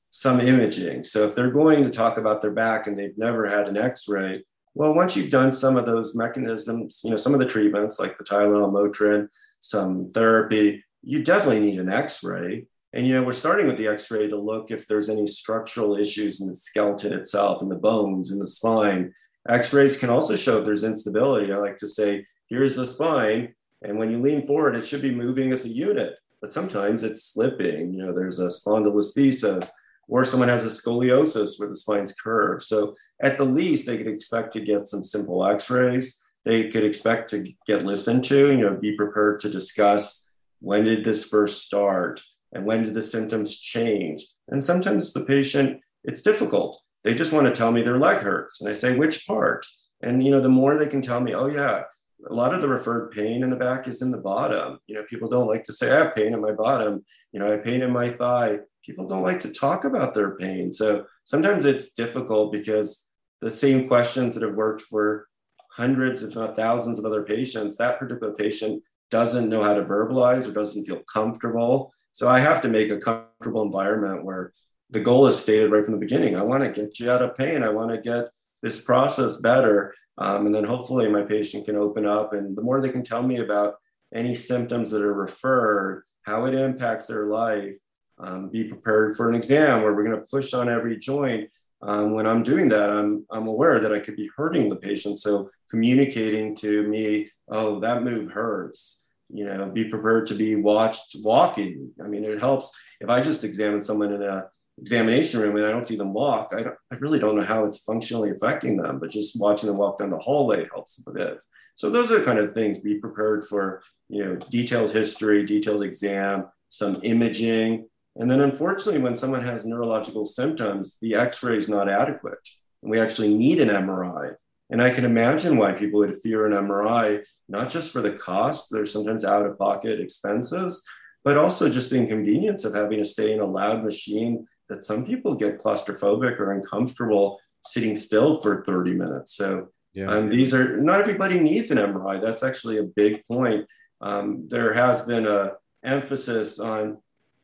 some imaging. So if they're going to talk about their back and they've never had an X-ray, well, once you've done some of those mechanisms, you know, some of the treatments like the Tylenol, Motrin, some therapy, you definitely need an X-ray. And you know, we're starting with the X-ray to look if there's any structural issues in the skeleton itself, in the bones, in the spine. X-rays can also show if there's instability. I like to say, here's the spine, and when you lean forward, it should be moving as a unit. But sometimes it's slipping. You know, there's a spondylolisthesis, or someone has a scoliosis where the spine's curved. So at the least, they could expect to get some simple X-rays. They could expect to get listened to. You know, be prepared to discuss when did this first start and when did the symptoms change. And sometimes the patient, it's difficult. They just want to tell me their leg hurts, and I say which part. And you know, the more they can tell me, oh yeah, a lot of the referred pain in the back is in the bottom. You know, people don't like to say, I have pain in my bottom. You know, I have pain in my thigh. People don't like to talk about their pain. So sometimes it's difficult because the same questions that have worked for hundreds, if not thousands of other patients, that particular patient doesn't know how to verbalize or doesn't feel comfortable. So I have to make a comfortable environment where the goal is stated right from the beginning. I want to get you out of pain. I want to get this process better. Um, and then hopefully my patient can open up. And the more they can tell me about any symptoms that are referred, how it impacts their life, um, be prepared for an exam where we're going to push on every joint. Um, when I'm doing that, I'm, I'm aware that I could be hurting the patient. So communicating to me, oh, that move hurts. You know, be prepared to be watched walking. I mean, it helps if I just examine someone in a examination room and I don't see them walk, I, I really don't know how it's functionally affecting them, but just watching them walk down the hallway helps a bit. So those are kind of things, be prepared for, you know, detailed history, detailed exam, some imaging. And then unfortunately, when someone has neurological symptoms, the x-ray is not adequate. And we actually need an MRI. And I can imagine why people would fear an MRI, not just for the cost, there's sometimes out of pocket expenses, but also just the inconvenience of having to stay in a loud machine that some people get claustrophobic or uncomfortable sitting still for 30 minutes. So yeah. um, these are not everybody needs an MRI. That's actually a big point. Um, there has been a emphasis on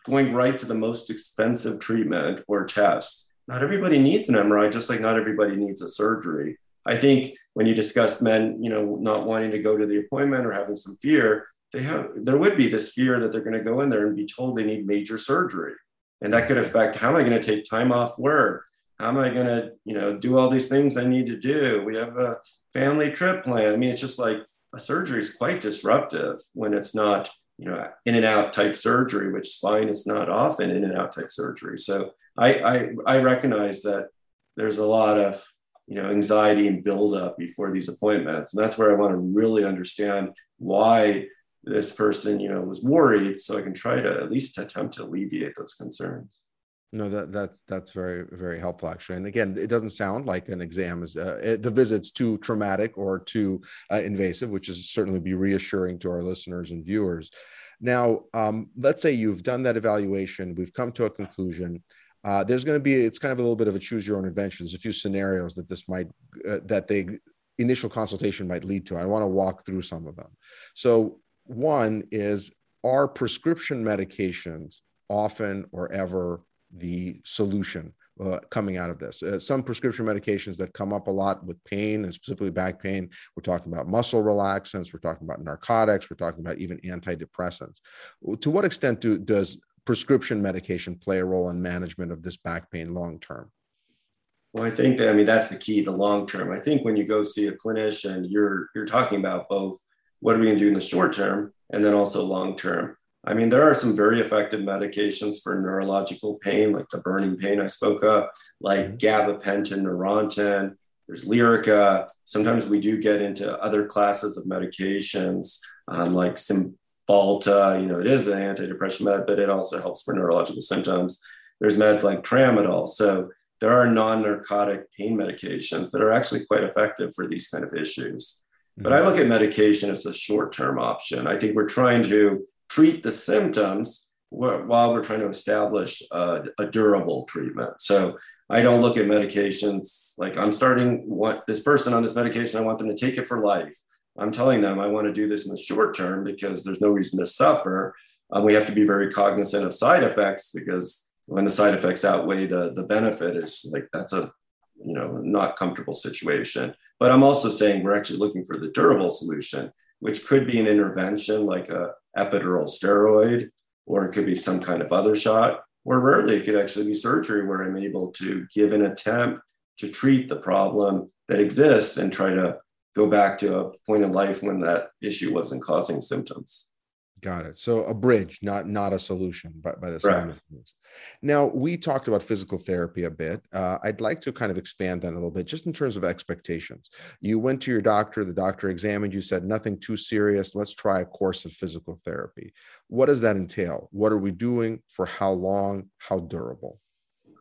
going right to the most expensive treatment or test. Not everybody needs an MRI, just like not everybody needs a surgery. I think when you discuss men, you know, not wanting to go to the appointment or having some fear, they have there would be this fear that they're going to go in there and be told they need major surgery and that could affect how am i going to take time off work how am i going to you know do all these things i need to do we have a family trip plan i mean it's just like a surgery is quite disruptive when it's not you know in and out type surgery which spine is not often in and out type surgery so i i, I recognize that there's a lot of you know anxiety and buildup before these appointments and that's where i want to really understand why this person, you know, was worried, so I can try to at least attempt to alleviate those concerns. No, that that that's very very helpful actually. And again, it doesn't sound like an exam is uh, it, the visit's too traumatic or too uh, invasive, which is certainly be reassuring to our listeners and viewers. Now, um, let's say you've done that evaluation, we've come to a conclusion. Uh, there's going to be it's kind of a little bit of a choose your own adventure. There's a few scenarios that this might uh, that the initial consultation might lead to. I want to walk through some of them. So one is are prescription medications often or ever the solution uh, coming out of this. Uh, some prescription medications that come up a lot with pain and specifically back pain, we're talking about muscle relaxants, we're talking about narcotics, we're talking about even antidepressants. To what extent do, does prescription medication play a role in management of this back pain long term? Well, I think that I mean that's the key, the long term. I think when you go see a clinician, you're you're talking about both what are we going to do in the short term and then also long term i mean there are some very effective medications for neurological pain like the burning pain i spoke of like mm-hmm. gabapentin neurontin there's lyrica. Sometimes we do get into other classes of medications um, like cymbalta you know it is an antidepressant med but it also helps for neurological symptoms. There's meds like tramadol. So there are non-narcotic pain medications that are actually quite effective for these kind of issues. But I look at medication as a short term option. I think we're trying to treat the symptoms while we're trying to establish a, a, durable treatment. So I don't look at medications like I'm starting what this person on this medication, I want them to take it for life. I'm telling them I want to do this in the short term because there's no reason to suffer. Um, we have to be very cognizant of side effects because when the side effects outweigh the, the benefit is like that's a you know not comfortable situation. But I'm also saying we're actually looking for the durable solution, which could be an intervention like a epidural steroid, or it could be some kind of other shot, or rarely it could actually be surgery where I'm able to give an attempt to treat the problem that exists and try to go back to a point in life when that issue wasn't causing symptoms. Got it. So a bridge, not not a solution, but by the sound of things. Now we talked about physical therapy a bit. Uh, I'd like to kind of expand that a little bit, just in terms of expectations. You went to your doctor, the doctor examined you, said nothing too serious. Let's try a course of physical therapy. What does that entail? What are we doing for how long? How durable?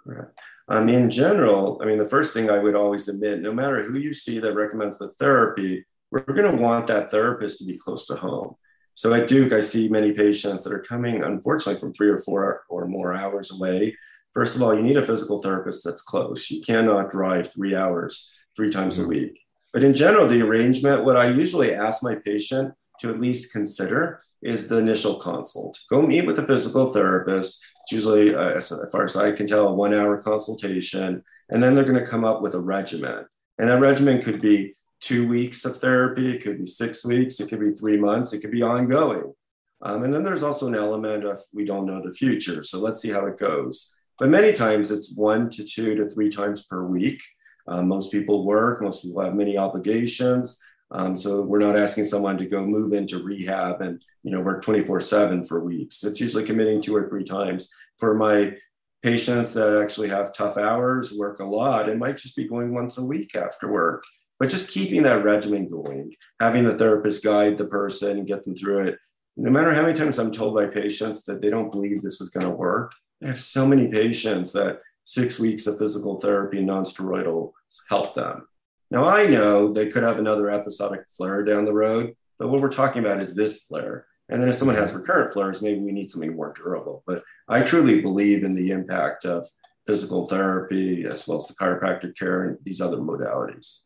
Correct. Um, in general, I mean, the first thing I would always admit, no matter who you see that recommends the therapy, we're going to want that therapist to be close to home. So at Duke, I see many patients that are coming, unfortunately, from three or four or more hours away. First of all, you need a physical therapist that's close. You cannot drive three hours three times a week. But in general, the arrangement, what I usually ask my patient to at least consider is the initial consult. Go meet with a physical therapist. It's usually, uh, as far as I can tell, a one hour consultation. And then they're going to come up with a regimen. And that regimen could be two weeks of therapy, it could be six weeks, it could be three months, it could be ongoing. Um, and then there's also an element of we don't know the future. So let's see how it goes. But many times it's one to two to three times per week. Um, most people work, most people have many obligations. Um, so we're not asking someone to go move into rehab and you know work 24 7 for weeks. It's usually committing two or three times. For my patients that actually have tough hours, work a lot, it might just be going once a week after work but just keeping that regimen going, having the therapist guide the person and get them through it. No matter how many times I'm told by patients that they don't believe this is going to work, I have so many patients that six weeks of physical therapy non-steroidal help them. Now I know they could have another episodic flare down the road, but what we're talking about is this flare. And then if someone has recurrent flares, maybe we need something more durable. But I truly believe in the impact of physical therapy as well as the chiropractic care and these other modalities.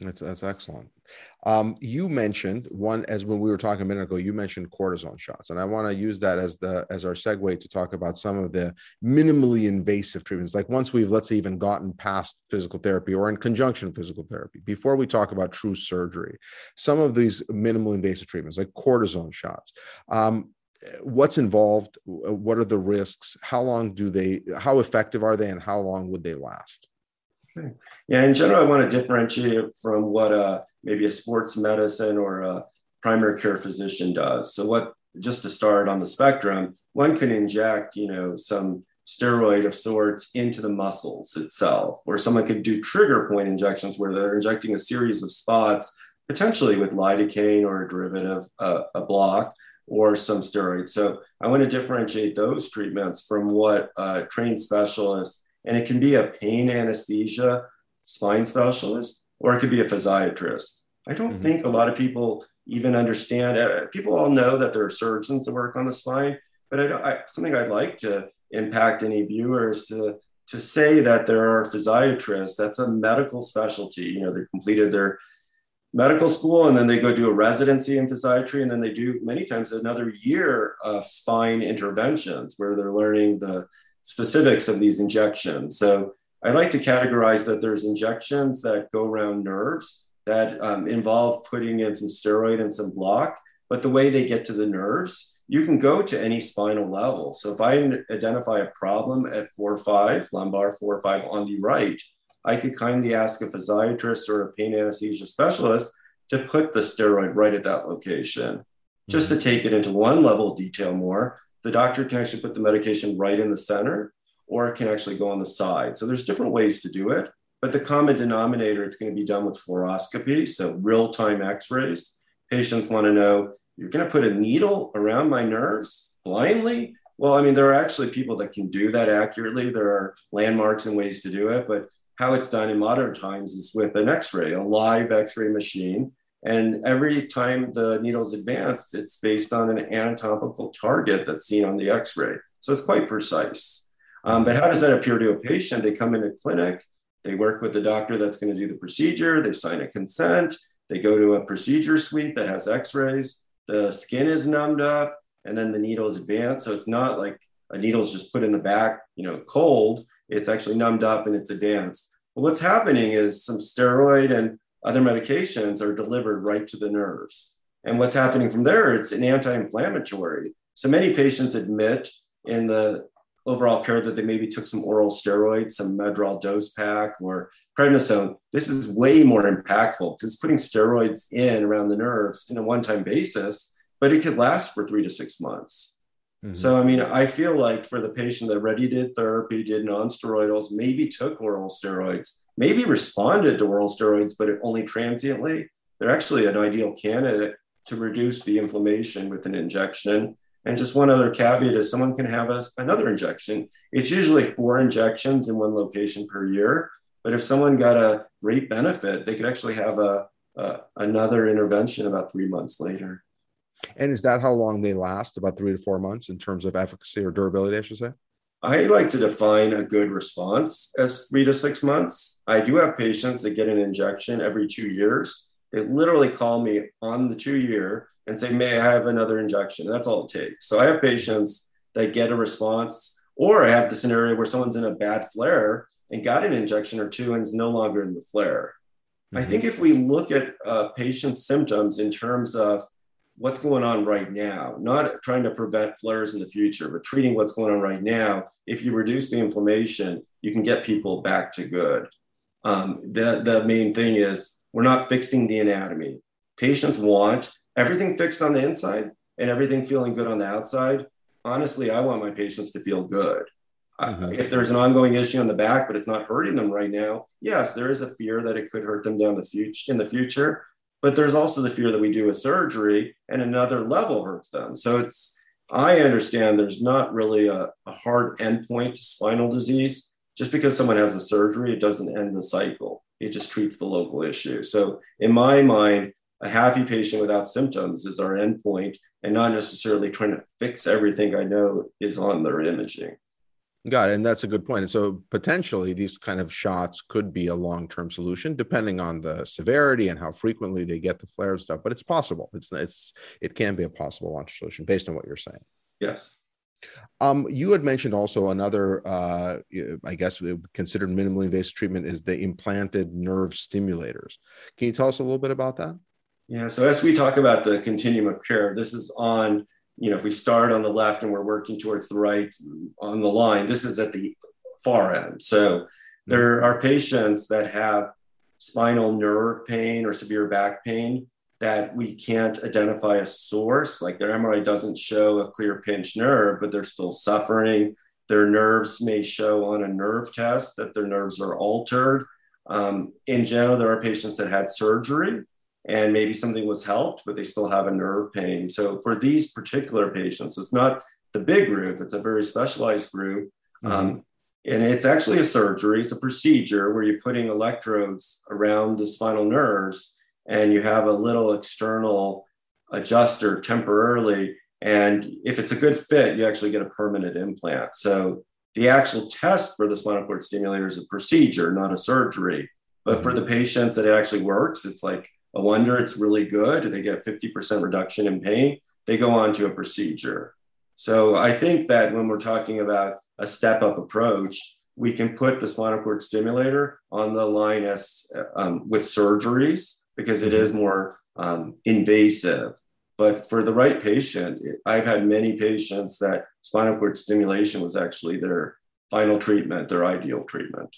That's that's excellent. Um, you mentioned one as when we were talking a minute ago. You mentioned cortisone shots, and I want to use that as the as our segue to talk about some of the minimally invasive treatments. Like once we've let's say even gotten past physical therapy or in conjunction physical therapy, before we talk about true surgery, some of these minimal invasive treatments like cortisone shots. Um, what's involved? What are the risks? How long do they? How effective are they, and how long would they last? Yeah, in general, I want to differentiate from what uh, maybe a sports medicine or a primary care physician does. So, what just to start on the spectrum, one can inject, you know, some steroid of sorts into the muscles itself, or someone could do trigger point injections where they're injecting a series of spots, potentially with lidocaine or a derivative, uh, a block, or some steroids. So I want to differentiate those treatments from what a trained specialist and it can be a pain anesthesia spine specialist, or it could be a physiatrist. I don't mm-hmm. think a lot of people even understand. Uh, people all know that there are surgeons that work on the spine, but I, I, something I'd like to impact any viewers to to say that there are physiatrists. That's a medical specialty. You know, they completed their medical school and then they go do a residency in physiatry and then they do many times another year of spine interventions where they're learning the specifics of these injections. So I like to categorize that there's injections that go around nerves that um, involve putting in some steroid and some block, but the way they get to the nerves, you can go to any spinal level. So if I identify a problem at four or five, lumbar four or five on the right, I could kindly ask a physiatrist or a pain anesthesia specialist to put the steroid right at that location. Just to mm-hmm. take it into one level of detail more, the doctor can actually put the medication right in the center or it can actually go on the side. So there's different ways to do it, but the common denominator, it's going to be done with fluoroscopy, so real-time x-rays. Patients want to know, you're going to put a needle around my nerves blindly? Well, I mean, there are actually people that can do that accurately. There are landmarks and ways to do it, but how it's done in modern times is with an x-ray, a live x-ray machine. And every time the needle is advanced, it's based on an anatomical target that's seen on the x ray. So it's quite precise. Um, but how does that appear to a patient? They come in a clinic, they work with the doctor that's going to do the procedure, they sign a consent, they go to a procedure suite that has x rays, the skin is numbed up, and then the needle is advanced. So it's not like a needle is just put in the back, you know, cold. It's actually numbed up and it's advanced. But what's happening is some steroid and other medications are delivered right to the nerves. And what's happening from there, it's an anti inflammatory. So many patients admit in the overall care that they maybe took some oral steroids, some Medrol dose pack, or prednisone. This is way more impactful because it's putting steroids in around the nerves in a one time basis, but it could last for three to six months. Mm-hmm. So, I mean, I feel like for the patient that already did therapy, did non steroidals, maybe took oral steroids, maybe responded to oral steroids, but only transiently, they're actually an ideal candidate to reduce the inflammation with an injection. And just one other caveat is someone can have a, another injection. It's usually four injections in one location per year. But if someone got a great benefit, they could actually have a, a another intervention about three months later. And is that how long they last? About three to four months in terms of efficacy or durability, I should say? I like to define a good response as three to six months. I do have patients that get an injection every two years. They literally call me on the two year and say, May I have another injection? That's all it takes. So I have patients that get a response, or I have the scenario where someone's in a bad flare and got an injection or two and is no longer in the flare. Mm-hmm. I think if we look at uh, patients' symptoms in terms of what's going on right now, not trying to prevent flares in the future, but treating what's going on right now. If you reduce the inflammation, you can get people back to good. Um, the, the main thing is we're not fixing the anatomy. Patients want everything fixed on the inside and everything feeling good on the outside. Honestly, I want my patients to feel good. Uh, if there's an ongoing issue on the back, but it's not hurting them right now, yes, there is a fear that it could hurt them down the future in the future. But there's also the fear that we do a surgery and another level hurts them. So it's, I understand there's not really a, a hard endpoint to spinal disease. Just because someone has a surgery, it doesn't end the cycle. It just treats the local issue. So in my mind, a happy patient without symptoms is our endpoint and not necessarily trying to fix everything I know is on their imaging. Got it. And that's a good point. And so potentially these kind of shots could be a long-term solution depending on the severity and how frequently they get the flare stuff. But it's possible. It's it's it can be a possible long solution based on what you're saying. Yes. Um, you had mentioned also another, uh, I guess, considered minimally invasive treatment is the implanted nerve stimulators. Can you tell us a little bit about that? Yeah. So as we talk about the continuum of care, this is on you know, if we start on the left and we're working towards the right on the line, this is at the far end. So there are patients that have spinal nerve pain or severe back pain that we can't identify a source. Like their MRI doesn't show a clear pinched nerve, but they're still suffering. Their nerves may show on a nerve test that their nerves are altered. Um, in general, there are patients that had surgery and maybe something was helped, but they still have a nerve pain. So for these particular patients, it's not the big group, it's a very specialized group. Mm-hmm. Um, and it's actually a surgery, it's a procedure where you're putting electrodes around the spinal nerves and you have a little external adjuster temporarily. And if it's a good fit, you actually get a permanent implant. So the actual test for the spinal cord stimulator is a procedure, not a surgery. But for mm-hmm. the patients that it actually works, it's like a wonder it's really good. They get 50% reduction in pain. They go on to a procedure. So I think that when we're talking about a step up approach, we can put the spinal cord stimulator on the line as um, with surgeries because it is more um, invasive. But for the right patient, I've had many patients that spinal cord stimulation was actually their final treatment, their ideal treatment.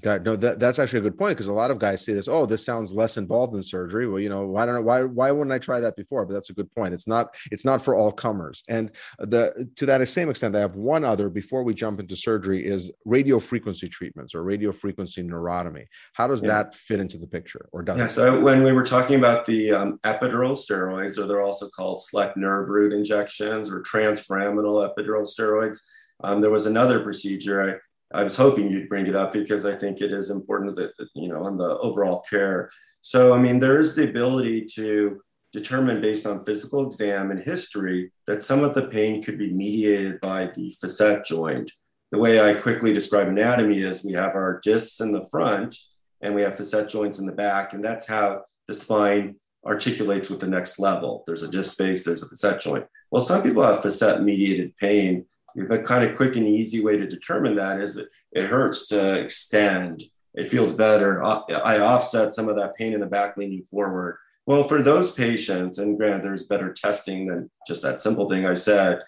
God, no, that, that's actually a good point because a lot of guys see this. Oh, this sounds less involved in surgery. Well, you know, why don't why why wouldn't I try that before? But that's a good point. It's not it's not for all comers. And the to that same extent, I have one other before we jump into surgery is radio frequency treatments or radio frequency neurotomy. How does yeah. that fit into the picture, or does yeah, it? So when we were talking about the um, epidural steroids, or they're also called select nerve root injections or transforaminal epidural steroids. Um, there was another procedure. I, I was hoping you'd bring it up because I think it is important that, you know, on the overall care. So, I mean, there is the ability to determine based on physical exam and history that some of the pain could be mediated by the facet joint. The way I quickly describe anatomy is we have our discs in the front and we have facet joints in the back, and that's how the spine articulates with the next level. There's a disc space, there's a facet joint. Well, some people have facet mediated pain. The kind of quick and easy way to determine that is that it hurts to extend. It feels better. I offset some of that pain in the back leaning forward. Well, for those patients, and granted, there's better testing than just that simple thing I said,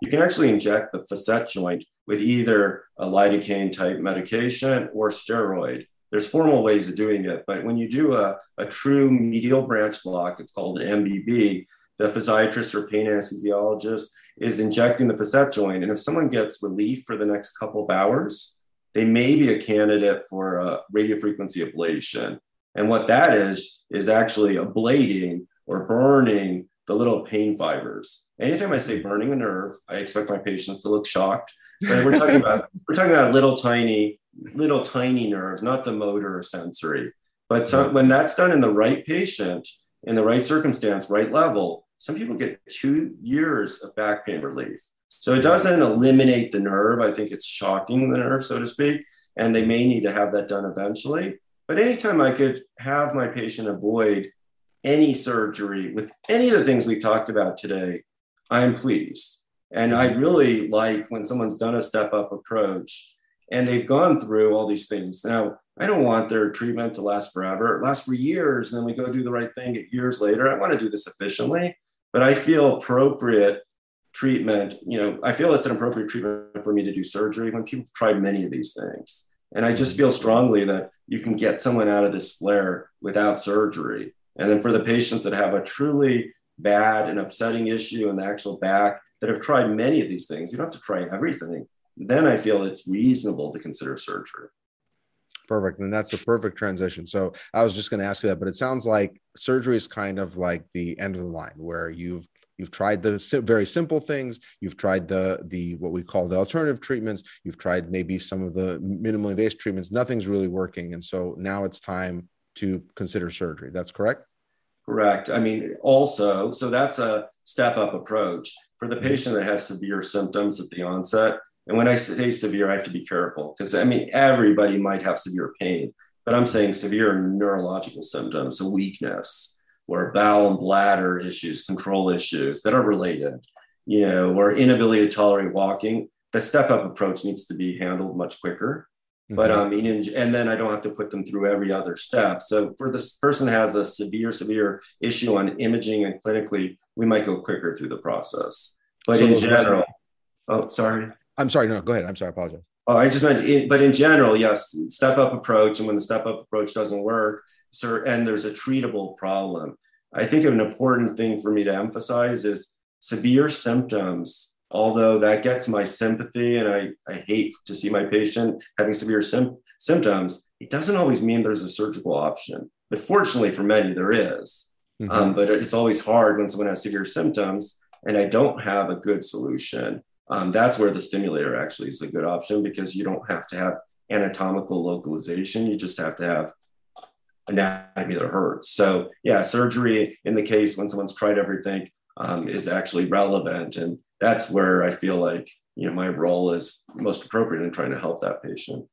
you can actually inject the facet joint with either a lidocaine type medication or steroid there's formal ways of doing it, but when you do a, a true medial branch block, it's called an MBB, the physiatrist or pain anesthesiologist is injecting the facet joint. And if someone gets relief for the next couple of hours, they may be a candidate for a radiofrequency ablation. And what that is, is actually ablating or burning the little pain fibers. Anytime I say burning a nerve, I expect my patients to look shocked. But we're talking about we're talking about little tiny little tiny nerves, not the motor or sensory. But so, when that's done in the right patient, in the right circumstance, right level, some people get two years of back pain relief. So it doesn't eliminate the nerve. I think it's shocking the nerve, so to speak. And they may need to have that done eventually. But anytime I could have my patient avoid any surgery with any of the things we talked about today, I'm pleased. And I really like when someone's done a step up approach and they've gone through all these things. Now, I don't want their treatment to last forever. It lasts for years, and then we go do the right thing years later. I want to do this efficiently, but I feel appropriate treatment. You know, I feel it's an appropriate treatment for me to do surgery when people have tried many of these things. And I just mm-hmm. feel strongly that you can get someone out of this flare without surgery. And then for the patients that have a truly bad and upsetting issue in the actual back that have tried many of these things, you don't have to try everything then I feel it's reasonable to consider surgery. Perfect. And that's a perfect transition. So I was just going to ask you that, but it sounds like surgery is kind of like the end of the line where you've you've tried the very simple things you've tried the the what we call the alternative treatments you've tried maybe some of the minimally invasive treatments nothing's really working and so now it's time to consider surgery that's correct correct i mean also so that's a step up approach for the mm-hmm. patient that has severe symptoms at the onset and when I say severe, I have to be careful because I mean, everybody might have severe pain, but I'm saying severe neurological symptoms, a weakness, or bowel and bladder issues, control issues that are related, you know, or inability to tolerate walking. The step up approach needs to be handled much quicker. Mm-hmm. But I mean, and then I don't have to put them through every other step. So for this person has a severe, severe issue on imaging and clinically, we might go quicker through the process. But so in general, oh, sorry. I'm sorry. No, go ahead. I'm sorry. I apologize. Oh, I just meant, in, but in general, yes, step up approach. And when the step up approach doesn't work, sir, and there's a treatable problem, I think an important thing for me to emphasize is severe symptoms. Although that gets my sympathy, and I, I hate to see my patient having severe sim- symptoms, it doesn't always mean there's a surgical option. But fortunately for many, there is. Mm-hmm. Um, but it's always hard when someone has severe symptoms and I don't have a good solution um, that's where the stimulator actually is a good option because you don't have to have anatomical localization. You just have to have anatomy that hurts. So, yeah, surgery in the case when someone's tried everything um, is actually relevant. And that's where I feel like, you know, my role is most appropriate in trying to help that patient.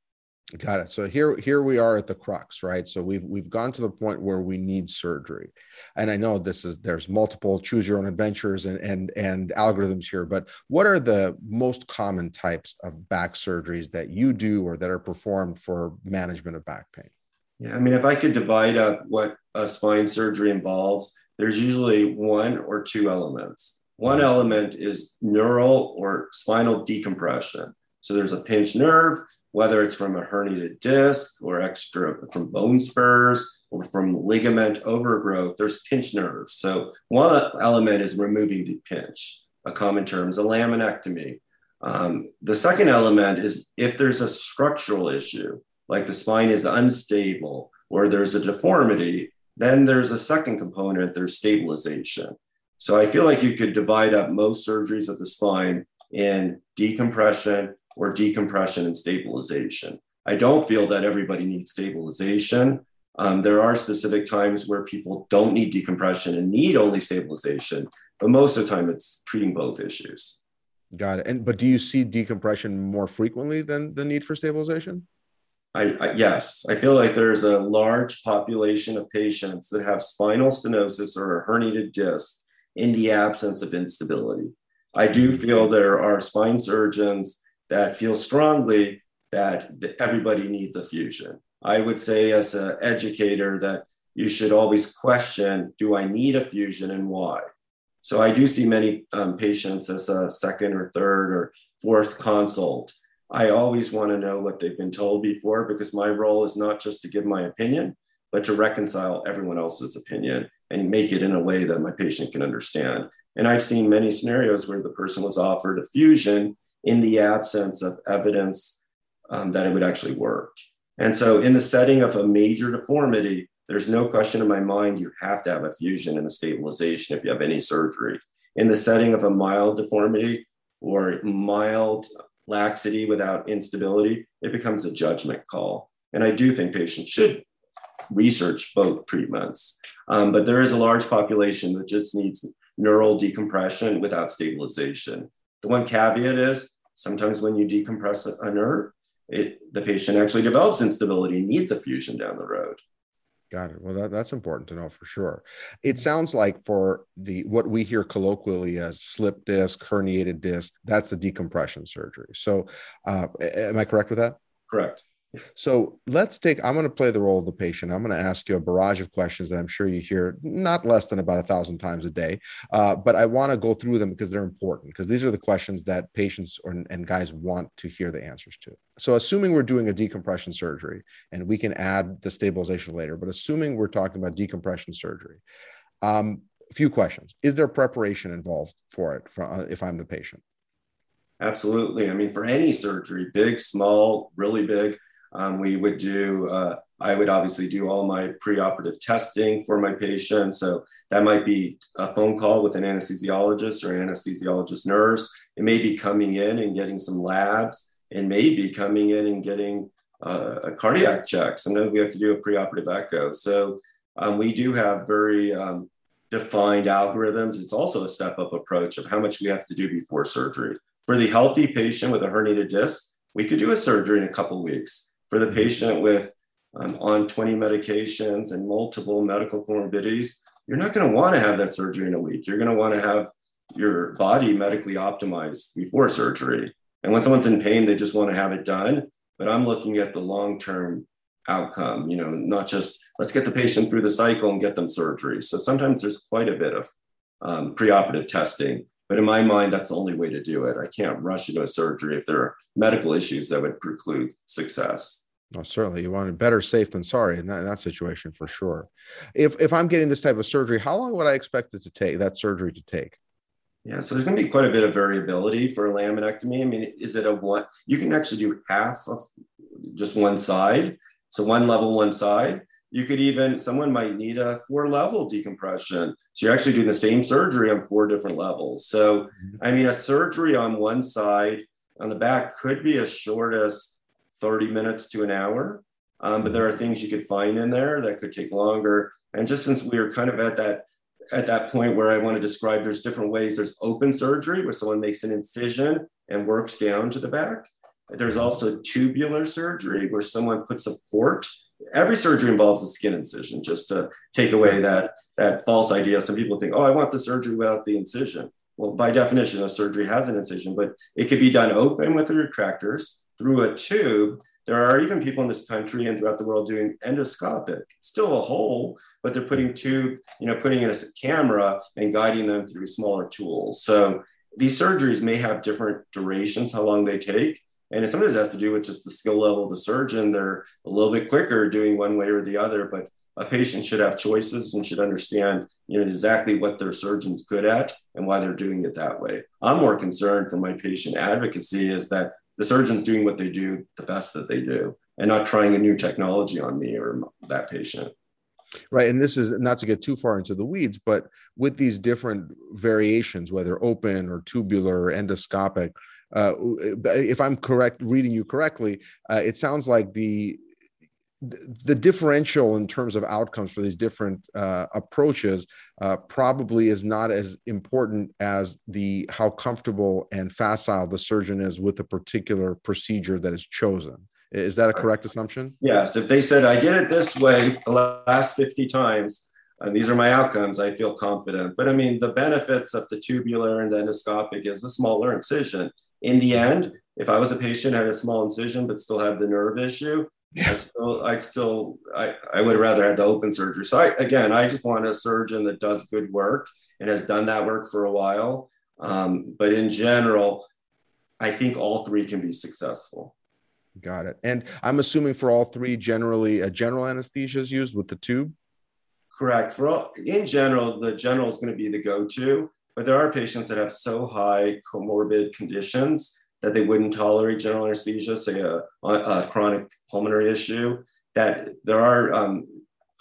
Got it. So here, here we are at the crux, right? So we've we've gone to the point where we need surgery, and I know this is there's multiple choose your own adventures and and and algorithms here, but what are the most common types of back surgeries that you do or that are performed for management of back pain? Yeah, I mean, if I could divide up what a spine surgery involves, there's usually one or two elements. One element is neural or spinal decompression. So there's a pinched nerve whether it's from a herniated disc or extra from bone spurs or from ligament overgrowth, there's pinch nerves. So one element is removing the pinch. A common term is a laminectomy. Um, the second element is if there's a structural issue, like the spine is unstable or there's a deformity, then there's a second component, there's stabilization. So I feel like you could divide up most surgeries of the spine in decompression or decompression and stabilization. I don't feel that everybody needs stabilization. Um, there are specific times where people don't need decompression and need only stabilization, but most of the time it's treating both issues. Got it. And but do you see decompression more frequently than the need for stabilization? I, I, yes, I feel like there's a large population of patients that have spinal stenosis or a herniated disc in the absence of instability. I do feel there are spine surgeons that feel strongly that everybody needs a fusion. I would say, as an educator, that you should always question do I need a fusion and why? So I do see many um, patients as a second or third or fourth consult. I always want to know what they've been told before because my role is not just to give my opinion, but to reconcile everyone else's opinion and make it in a way that my patient can understand. And I've seen many scenarios where the person was offered a fusion in the absence of evidence um, that it would actually work. And so, in the setting of a major deformity, there's no question in my mind you have to have a fusion and a stabilization if you have any surgery. In the setting of a mild deformity or mild laxity without instability, it becomes a judgment call. And I do think patients should research both treatments. Um, but there is a large population that just needs neural decompression without stabilization. The one caveat is sometimes when you decompress a nerve, it, the patient actually develops instability, and needs a fusion down the road. Got it. Well, that, that's important to know for sure. It sounds like for the what we hear colloquially as slip disc, herniated disc, that's the decompression surgery. So, uh, am I correct with that? Correct. So let's take, I'm going to play the role of the patient. I'm going to ask you a barrage of questions that I'm sure you hear not less than about a thousand times a day. Uh, but I want to go through them because they're important, because these are the questions that patients or, and guys want to hear the answers to. So, assuming we're doing a decompression surgery, and we can add the stabilization later, but assuming we're talking about decompression surgery, um, a few questions. Is there preparation involved for it for, uh, if I'm the patient? Absolutely. I mean, for any surgery, big, small, really big, um, we would do, uh, I would obviously do all my preoperative testing for my patient. So that might be a phone call with an anesthesiologist or an anesthesiologist nurse. It may be coming in and getting some labs. It may be coming in and getting uh, a cardiac check. Sometimes we have to do a preoperative echo. So um, we do have very um, defined algorithms. It's also a step up approach of how much we have to do before surgery. For the healthy patient with a herniated disc, we could do a surgery in a couple weeks for the patient with um, on 20 medications and multiple medical comorbidities, you're not going to want to have that surgery in a week. You're going to want to have your body medically optimized before surgery. And when someone's in pain, they just want to have it done. But I'm looking at the long term outcome, you know, not just let's get the patient through the cycle and get them surgery. So sometimes there's quite a bit of um, preoperative testing. But in my mind, that's the only way to do it. I can't rush into a surgery if there are medical issues that would preclude success. No, certainly, you want better safe than sorry in that, in that situation for sure. If if I'm getting this type of surgery, how long would I expect it to take that surgery to take? Yeah, so there's going to be quite a bit of variability for a laminectomy. I mean, is it a one? You can actually do half of just one side, so one level, one side. You could even, someone might need a four level decompression. So you're actually doing the same surgery on four different levels. So, mm-hmm. I mean, a surgery on one side on the back could be as short as 30 minutes to an hour. Um, but there are things you could find in there that could take longer. And just since we are kind of at that at that point where I want to describe, there's different ways. There's open surgery where someone makes an incision and works down to the back. There's also tubular surgery where someone puts a port every surgery involves a skin incision just to take away that that false idea. Some people think oh i want the surgery without the incision. Well by definition a surgery has an incision but it could be done open with the retractors through a tube. There are even people in this country and throughout the world doing endoscopic still a hole but they're putting tube you know putting in a camera and guiding them through smaller tools. So these surgeries may have different durations how long they take and it sometimes has to do with just the skill level of the surgeon. They're a little bit quicker doing one way or the other, but a patient should have choices and should understand, you know, exactly what their surgeon's good at and why they're doing it that way. I'm more concerned for my patient advocacy is that the surgeon's doing what they do the best that they do and not trying a new technology on me or that patient. Right. And this is not to get too far into the weeds, but with these different variations, whether open or tubular or endoscopic, uh, if I'm correct, reading you correctly, uh, it sounds like the the differential in terms of outcomes for these different uh, approaches uh, probably is not as important as the how comfortable and facile the surgeon is with the particular procedure that is chosen. Is that a correct assumption? Yes. If they said, I did it this way the last 50 times, these are my outcomes, I feel confident. But I mean, the benefits of the tubular and endoscopic is a smaller incision. In the end, if I was a patient had a small incision but still had the nerve issue, I still, I'd still, I, I would rather have the open surgery. So I, again, I just want a surgeon that does good work and has done that work for a while. Um, but in general, I think all three can be successful. Got it. And I'm assuming for all three, generally a general anesthesia is used with the tube. Correct. For all, in general, the general is going to be the go-to, but there are patients that have so high comorbid conditions that they wouldn't tolerate general anesthesia, say a, a chronic pulmonary issue. That there are um,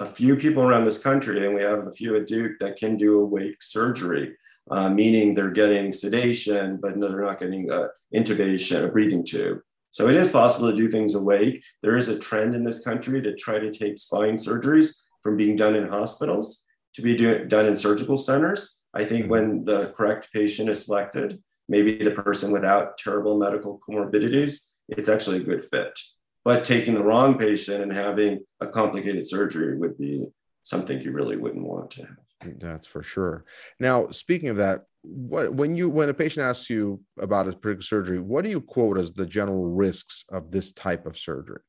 a few people around this country, and we have a few at Duke that can do awake surgery, uh, meaning they're getting sedation, but no, they're not getting a intubation, a breathing tube. So it is possible to do things awake. There is a trend in this country to try to take spine surgeries from being done in hospitals to be do, done in surgical centers. I think mm-hmm. when the correct patient is selected, maybe the person without terrible medical comorbidities, it's actually a good fit. But taking the wrong patient and having a complicated surgery would be something you really wouldn't want to have. That's for sure. Now, speaking of that, what when you when a patient asks you about a particular surgery, what do you quote as the general risks of this type of surgery?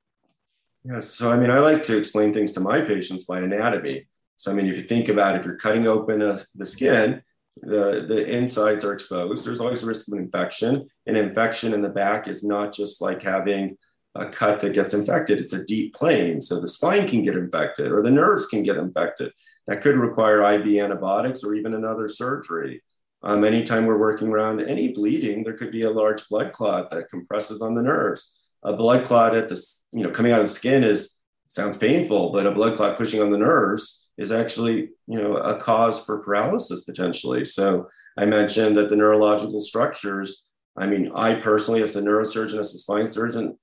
Yes, so I mean, I like to explain things to my patients by anatomy. So I mean, if you think about it, if you're cutting open a, the skin, the the insides are exposed. There's always a risk of an infection. An infection in the back is not just like having a cut that gets infected. It's a deep plane, so the spine can get infected or the nerves can get infected. That could require IV antibiotics or even another surgery. Um, anytime we're working around any bleeding, there could be a large blood clot that compresses on the nerves. A blood clot at the, you know, coming out of the skin is sounds painful, but a blood clot pushing on the nerves is actually, you know, a cause for paralysis potentially. So I mentioned that the neurological structures. I mean, I personally, as a neurosurgeon, as a spine surgeon,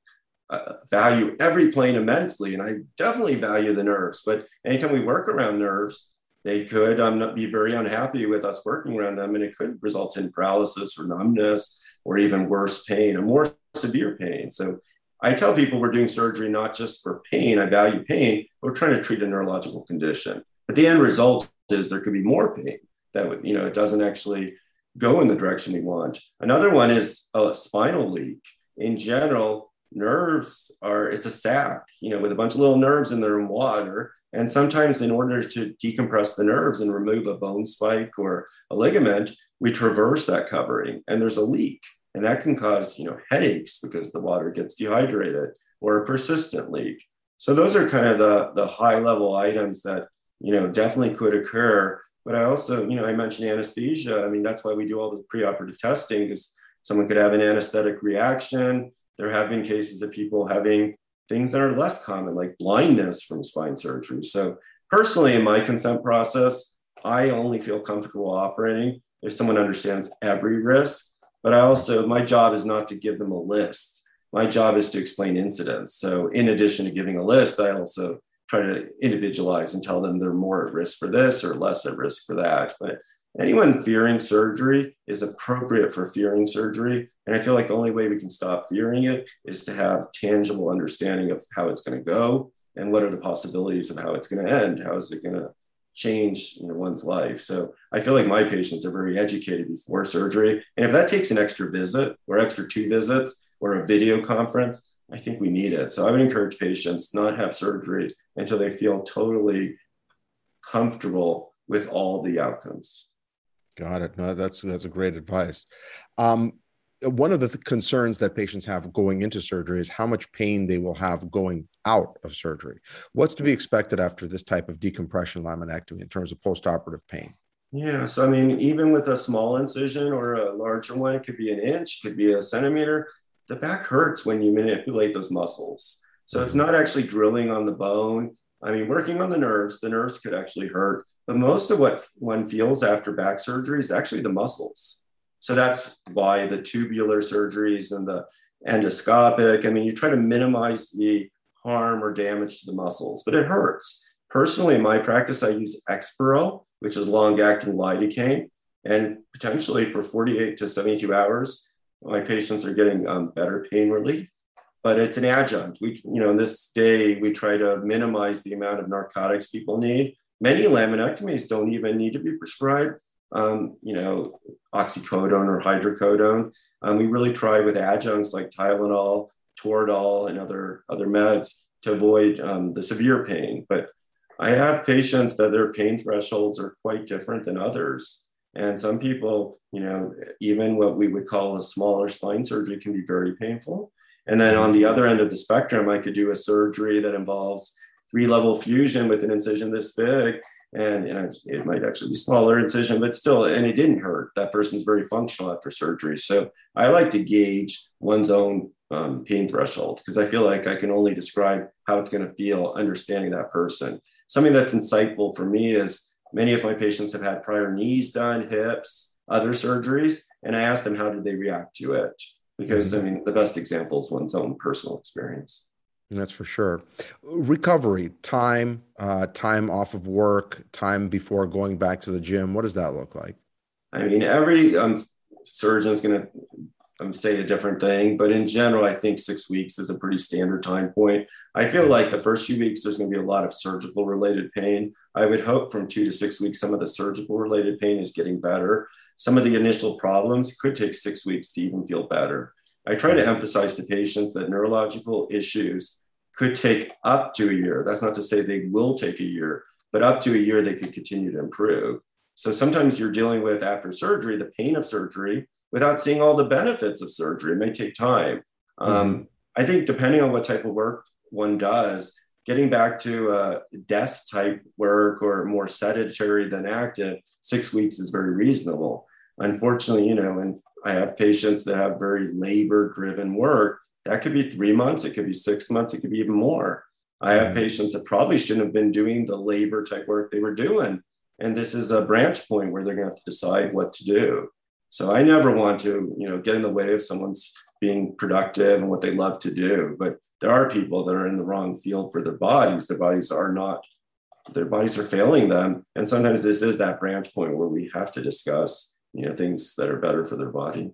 uh, value every plane immensely, and I definitely value the nerves. But anytime we work around nerves, they could um, be very unhappy with us working around them, and it could result in paralysis or numbness or even worse pain, a more severe pain. So I tell people we're doing surgery not just for pain, I value pain, we're trying to treat a neurological condition. But the end result is there could be more pain that would, you know, it doesn't actually go in the direction we want. Another one is a spinal leak. In general, nerves are, it's a sac, you know, with a bunch of little nerves in there in water. And sometimes, in order to decompress the nerves and remove a bone spike or a ligament, we traverse that covering and there's a leak. And that can cause you know, headaches because the water gets dehydrated or a persistent leak. So those are kind of the, the high level items that you know definitely could occur. But I also, you know, I mentioned anesthesia. I mean, that's why we do all the preoperative testing because someone could have an anesthetic reaction. There have been cases of people having things that are less common, like blindness from spine surgery. So, personally, in my consent process, I only feel comfortable operating if someone understands every risk. But I also, my job is not to give them a list. My job is to explain incidents. So, in addition to giving a list, I also try to individualize and tell them they're more at risk for this or less at risk for that. But anyone fearing surgery is appropriate for fearing surgery. And I feel like the only way we can stop fearing it is to have tangible understanding of how it's going to go and what are the possibilities of how it's going to end. How is it going to change you know, one's life? So I feel like my patients are very educated before surgery. And if that takes an extra visit or extra two visits or a video conference, I think we need it. So I would encourage patients not to have surgery until they feel totally comfortable with all the outcomes. Got it. No, that's that's a great advice. Um, one of the th- concerns that patients have going into surgery is how much pain they will have going out of surgery. What's to be expected after this type of decompression laminectomy in terms of postoperative pain? Yeah, so I mean, even with a small incision or a larger one, it could be an inch, could be a centimeter. The back hurts when you manipulate those muscles. So it's not actually drilling on the bone. I mean, working on the nerves, the nerves could actually hurt. But most of what one feels after back surgery is actually the muscles. So that's why the tubular surgeries and the endoscopic, I mean, you try to minimize the harm or damage to the muscles, but it hurts. Personally, in my practice, I use Exparel, which is long-acting lidocaine, and potentially for 48 to 72 hours, my patients are getting um, better pain relief. But it's an adjunct. We, you know, in this day, we try to minimize the amount of narcotics people need. Many laminectomies don't even need to be prescribed um, you know, oxycodone or hydrocodone. Um, we really try with adjuncts like Tylenol, Toradol, and other, other meds to avoid um, the severe pain. But I have patients that their pain thresholds are quite different than others. And some people, you know, even what we would call a smaller spine surgery can be very painful. And then on the other end of the spectrum, I could do a surgery that involves three level fusion with an incision this big and it might actually be smaller incision, but still, and it didn't hurt. That person's very functional after surgery. So I like to gauge one's own um, pain threshold because I feel like I can only describe how it's going to feel understanding that person. Something that's insightful for me is many of my patients have had prior knees done, hips, other surgeries, and I ask them how did they react to it because I mean the best example is one's own personal experience. That's for sure. Recovery, time, uh, time off of work, time before going back to the gym. What does that look like? I mean, every um, surgeon is going to um, say a different thing, but in general, I think six weeks is a pretty standard time point. I feel like the first few weeks, there's going to be a lot of surgical related pain. I would hope from two to six weeks, some of the surgical related pain is getting better. Some of the initial problems could take six weeks to even feel better. I try to emphasize to patients that neurological issues could take up to a year. That's not to say they will take a year, but up to a year, they could continue to improve. So sometimes you're dealing with after surgery, the pain of surgery without seeing all the benefits of surgery. It may take time. Mm-hmm. Um, I think depending on what type of work one does, getting back to a desk type work or more sedentary than active, six weeks is very reasonable. Unfortunately, you know, and I have patients that have very labor driven work that could be three months, it could be six months, it could be even more. I have mm-hmm. patients that probably shouldn't have been doing the labor type work they were doing. And this is a branch point where they're going to have to decide what to do. So I never want to, you know, get in the way of someone's being productive and what they love to do. But there are people that are in the wrong field for their bodies. Their bodies are not, their bodies are failing them. And sometimes this is that branch point where we have to discuss, you know, things that are better for their body.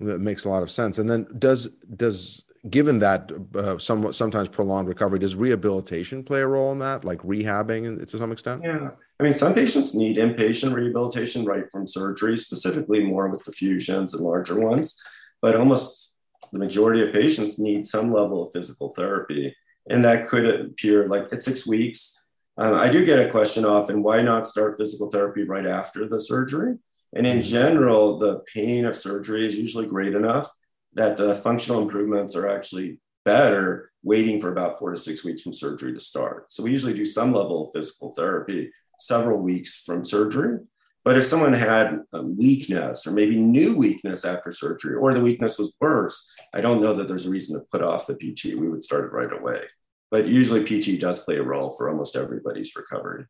That makes a lot of sense. And then does does given that uh, somewhat sometimes prolonged recovery, does rehabilitation play a role in that, like rehabbing to some extent? Yeah, I mean, some patients need inpatient rehabilitation right from surgery, specifically more with the fusions and larger ones, but almost the majority of patients need some level of physical therapy, and that could appear like at six weeks. Um, I do get a question often: Why not start physical therapy right after the surgery? And in hmm. general, the pain of surgery is usually great enough that the functional improvements are actually better waiting for about four to six weeks from surgery to start. So we usually do some level of physical therapy several weeks from surgery. But if someone had weakness or maybe new weakness after surgery, or the weakness was worse, I don't know that there's a reason to put off the PT. We would start it right away. But usually, PT does play a role for almost everybody's recovery.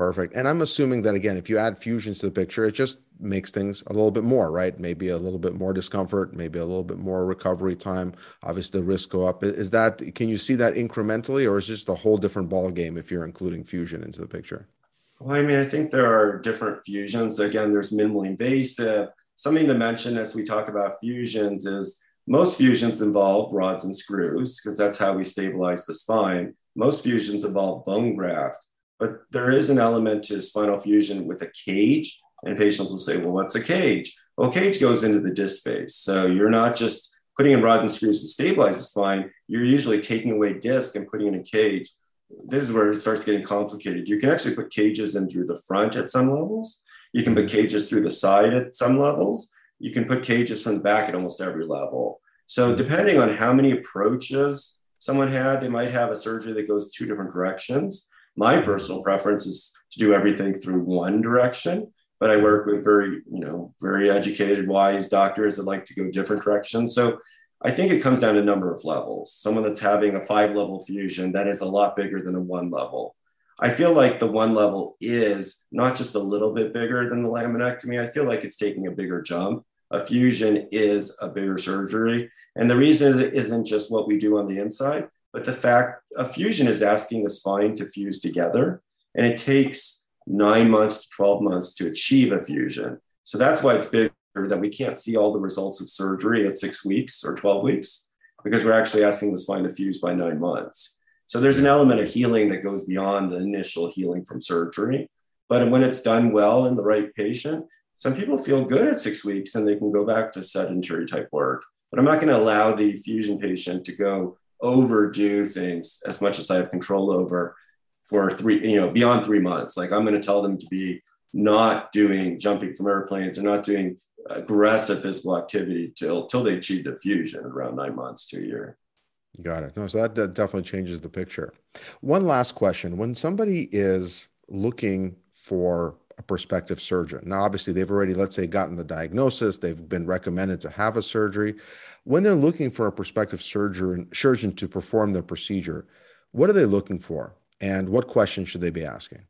Perfect. And I'm assuming that again, if you add fusions to the picture, it just makes things a little bit more, right? Maybe a little bit more discomfort, maybe a little bit more recovery time. Obviously, the risk go up. Is that can you see that incrementally, or is just a whole different ball game if you're including fusion into the picture? Well, I mean, I think there are different fusions. Again, there's minimally invasive. Something to mention as we talk about fusions is most fusions involve rods and screws because that's how we stabilize the spine. Most fusions involve bone graft. But there is an element to spinal fusion with a cage, and patients will say, well, what's a cage? Well, cage goes into the disc space. So you're not just putting in rods and screws to stabilize the spine, you're usually taking away disc and putting in a cage. This is where it starts getting complicated. You can actually put cages in through the front at some levels. You can put cages through the side at some levels. You can put cages from the back at almost every level. So, depending on how many approaches someone had, they might have a surgery that goes two different directions. My personal preference is to do everything through one direction, but I work with very, you know, very educated, wise doctors that like to go different directions. So I think it comes down to number of levels. Someone that's having a five level fusion, that is a lot bigger than a one level. I feel like the one level is not just a little bit bigger than the laminectomy. I feel like it's taking a bigger jump. A fusion is a bigger surgery. And the reason it isn't just what we do on the inside, But the fact a fusion is asking the spine to fuse together, and it takes nine months to 12 months to achieve a fusion. So that's why it's bigger that we can't see all the results of surgery at six weeks or 12 weeks because we're actually asking the spine to fuse by nine months. So there's an element of healing that goes beyond the initial healing from surgery. But when it's done well in the right patient, some people feel good at six weeks and they can go back to sedentary type work. But I'm not going to allow the fusion patient to go overdo things as much as I have control over for three, you know, beyond three months. Like I'm going to tell them to be not doing jumping from airplanes or not doing aggressive physical activity till till they achieve the fusion around nine months to a year. Got it. No, so that, that definitely changes the picture. One last question: When somebody is looking for a prospective surgeon, now obviously they've already, let's say, gotten the diagnosis, they've been recommended to have a surgery. When they're looking for a prospective surgeon surgeon to perform the procedure, what are they looking for, and what questions should they be asking?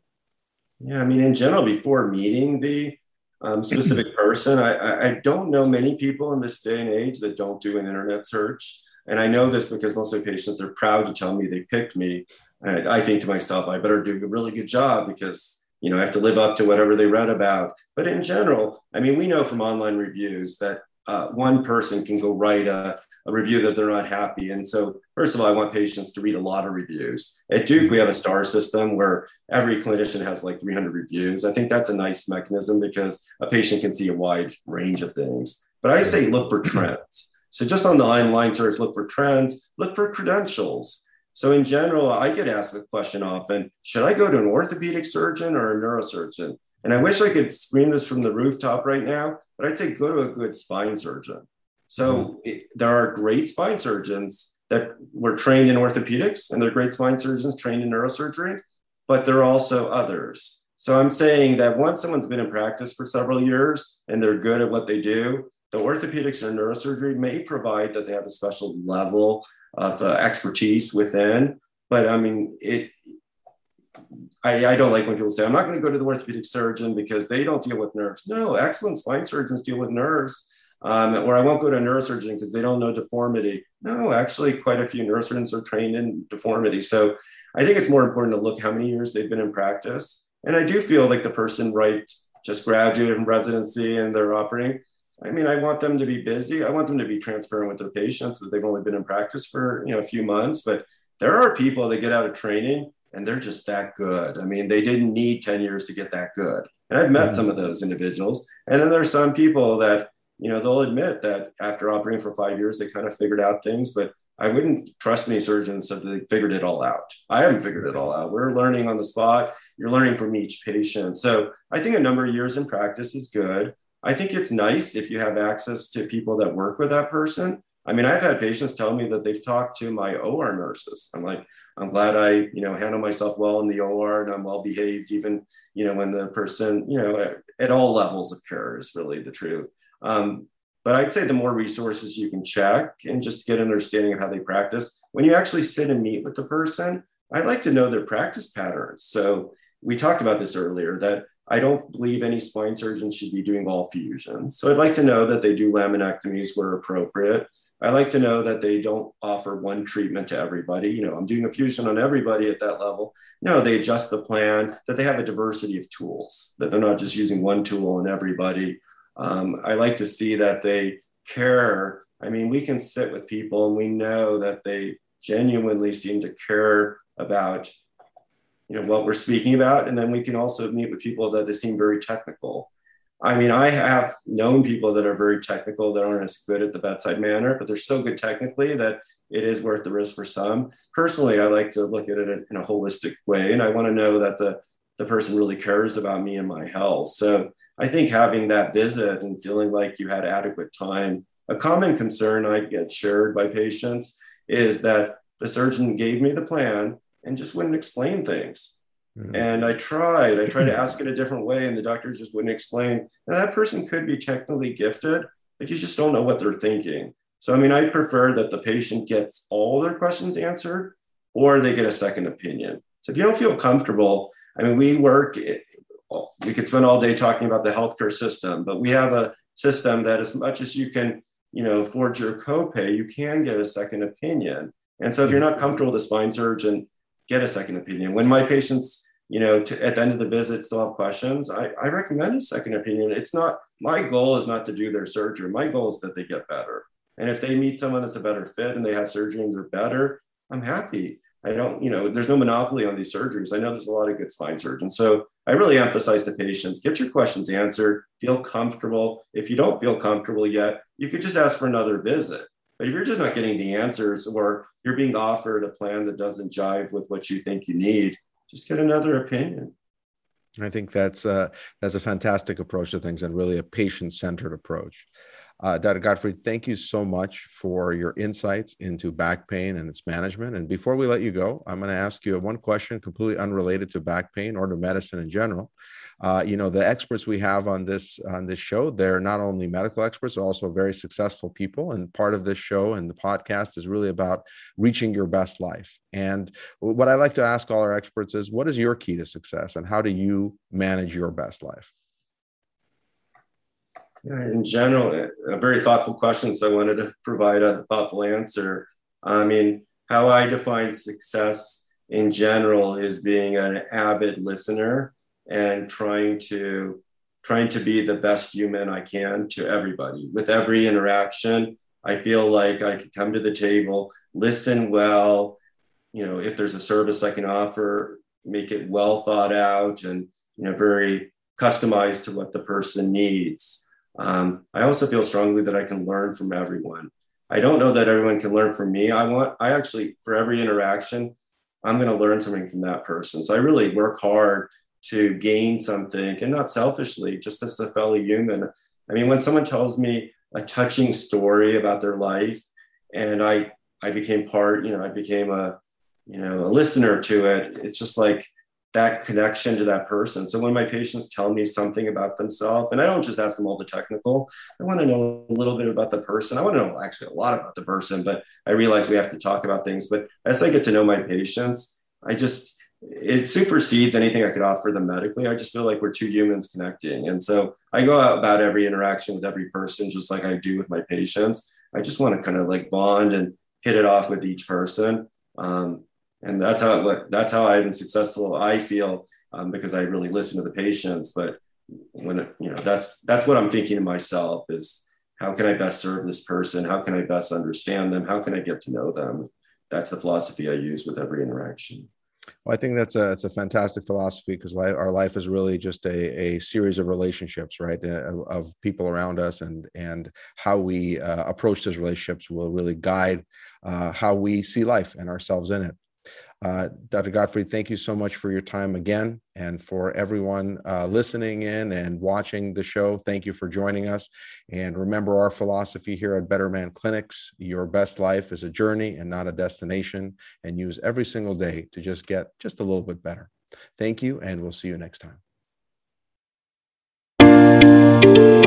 Yeah, I mean, in general, before meeting the um, specific person, I, I don't know many people in this day and age that don't do an internet search. And I know this because most of my patients are proud to tell me they picked me. And I think to myself, I better do a really good job because you know I have to live up to whatever they read about. But in general, I mean, we know from online reviews that uh, one person can go write a, a review that they're not happy. And so, first of all, I want patients to read a lot of reviews. At Duke, we have a star system where every clinician has like 300 reviews. I think that's a nice mechanism because a patient can see a wide range of things. But I say look for trends. So, just on the online search, look for trends, look for credentials. So, in general, I get asked the question often should I go to an orthopedic surgeon or a neurosurgeon? And I wish I could scream this from the rooftop right now, but I'd say go to a good spine surgeon. So mm-hmm. it, there are great spine surgeons that were trained in orthopedics, and they're great spine surgeons trained in neurosurgery, but there are also others. So I'm saying that once someone's been in practice for several years and they're good at what they do, the orthopedics or neurosurgery may provide that they have a special level of uh, expertise within. But I mean, it I, I, don't like when people say, I'm not going to go to the orthopedic surgeon because they don't deal with nerves. No, excellent spine surgeons deal with nerves. Um, or I won't go to a neurosurgeon because they don't know deformity. No, actually, quite a few neurosurgeons are trained in deformity. So I think it's more important to look how many years they've been in practice. And I do feel like the person, right, just graduated from residency and they're operating. I mean, I want them to be busy. I want them to be transparent with their patients that they've only been in practice for you know a few months. But there are people that get out of training and they're just that good. I mean, they didn't need 10 years to get that good. And I've met mm-hmm. some of those individuals. And then there's some people that, you know, they'll admit that after operating for five years, they kind of figured out things, but I wouldn't trust any surgeons that they figured it all out. I haven't figured it all out. We're learning on the spot. You're learning from each patient. So I think a number of years in practice is good. I think it's nice if you have access to people that work with that person. I mean, I've had patients tell me that they've talked to my OR nurses. I'm like, I'm glad I, you know, handle myself well in the OR and I'm well behaved, even, you know, when the person, you know, at, at all levels of care is really the truth. Um, but I'd say the more resources you can check and just get an understanding of how they practice. When you actually sit and meet with the person, I'd like to know their practice patterns. So we talked about this earlier that I don't believe any spine surgeon should be doing all fusions. So I'd like to know that they do laminectomies where appropriate. I like to know that they don't offer one treatment to everybody. You know, I'm doing a fusion on everybody at that level. No, they adjust the plan, that they have a diversity of tools, that they're not just using one tool on everybody. Um, I like to see that they care. I mean, we can sit with people and we know that they genuinely seem to care about you know what we're speaking about and then we can also meet with people that they seem very technical I mean, I have known people that are very technical that aren't as good at the bedside manner, but they're so good technically that it is worth the risk for some. Personally, I like to look at it in a holistic way, and I want to know that the the person really cares about me and my health. So I think having that visit and feeling like you had adequate time. A common concern I get shared by patients is that the surgeon gave me the plan and just wouldn't explain things. Mm-hmm. And I tried, I tried to ask it a different way, and the doctors just wouldn't explain. And that person could be technically gifted, but you just don't know what they're thinking. So, I mean, I prefer that the patient gets all their questions answered or they get a second opinion. So, if you don't feel comfortable, I mean, we work, we could spend all day talking about the healthcare system, but we have a system that, as much as you can, you know, forge your copay, you can get a second opinion. And so if you're not comfortable with a spine surgeon, get a second opinion. When my patients, you know, to, at the end of the visit still have questions, I, I recommend a second opinion. It's not, my goal is not to do their surgery. My goal is that they get better. And if they meet someone that's a better fit and they have surgery and they're better, I'm happy. I don't, you know, there's no monopoly on these surgeries. I know there's a lot of good spine surgeons. So I really emphasize to patients get your questions answered, feel comfortable. If you don't feel comfortable yet, you could just ask for another visit. But if you're just not getting the answers or you're being offered a plan that doesn't jive with what you think you need, just get another opinion. I think that's a, that's a fantastic approach to things and really a patient centered approach. Uh, Dr. Gottfried, thank you so much for your insights into back pain and its management. And before we let you go, I'm going to ask you one question completely unrelated to back pain or to medicine in general. Uh, you know, the experts we have on this on this show, they're not only medical experts, they're also very successful people. And part of this show and the podcast is really about reaching your best life. And what I like to ask all our experts is, what is your key to success, and how do you manage your best life? Uh, in general, uh, a very thoughtful question. So I wanted to provide a thoughtful answer. I mean, how I define success in general is being an avid listener and trying to trying to be the best human I can to everybody. With every interaction, I feel like I can come to the table, listen well. You know, if there's a service I can offer, make it well thought out and you know very customized to what the person needs. Um, I also feel strongly that I can learn from everyone. I don't know that everyone can learn from me. I want, I actually, for every interaction, I'm going to learn something from that person. So I really work hard to gain something and not selfishly, just as a fellow human. I mean, when someone tells me a touching story about their life and I, I became part, you know, I became a, you know, a listener to it. It's just like, that connection to that person. So when my patients tell me something about themselves, and I don't just ask them all the technical, I want to know a little bit about the person. I want to know actually a lot about the person, but I realize we have to talk about things. But as I get to know my patients, I just, it supersedes anything I could offer them medically. I just feel like we're two humans connecting. And so I go out about every interaction with every person, just like I do with my patients. I just want to kind of like bond and hit it off with each person. Um, and that's how that's how been successful. I feel um, because I really listen to the patients. But when you know that's that's what I'm thinking to myself is how can I best serve this person? How can I best understand them? How can I get to know them? That's the philosophy I use with every interaction. Well, I think that's a it's a fantastic philosophy because our life is really just a, a series of relationships, right? Uh, of people around us, and and how we uh, approach those relationships will really guide uh, how we see life and ourselves in it. Uh, Dr. Gottfried, thank you so much for your time again. And for everyone uh, listening in and watching the show, thank you for joining us. And remember our philosophy here at Better Man Clinics your best life is a journey and not a destination, and use every single day to just get just a little bit better. Thank you, and we'll see you next time.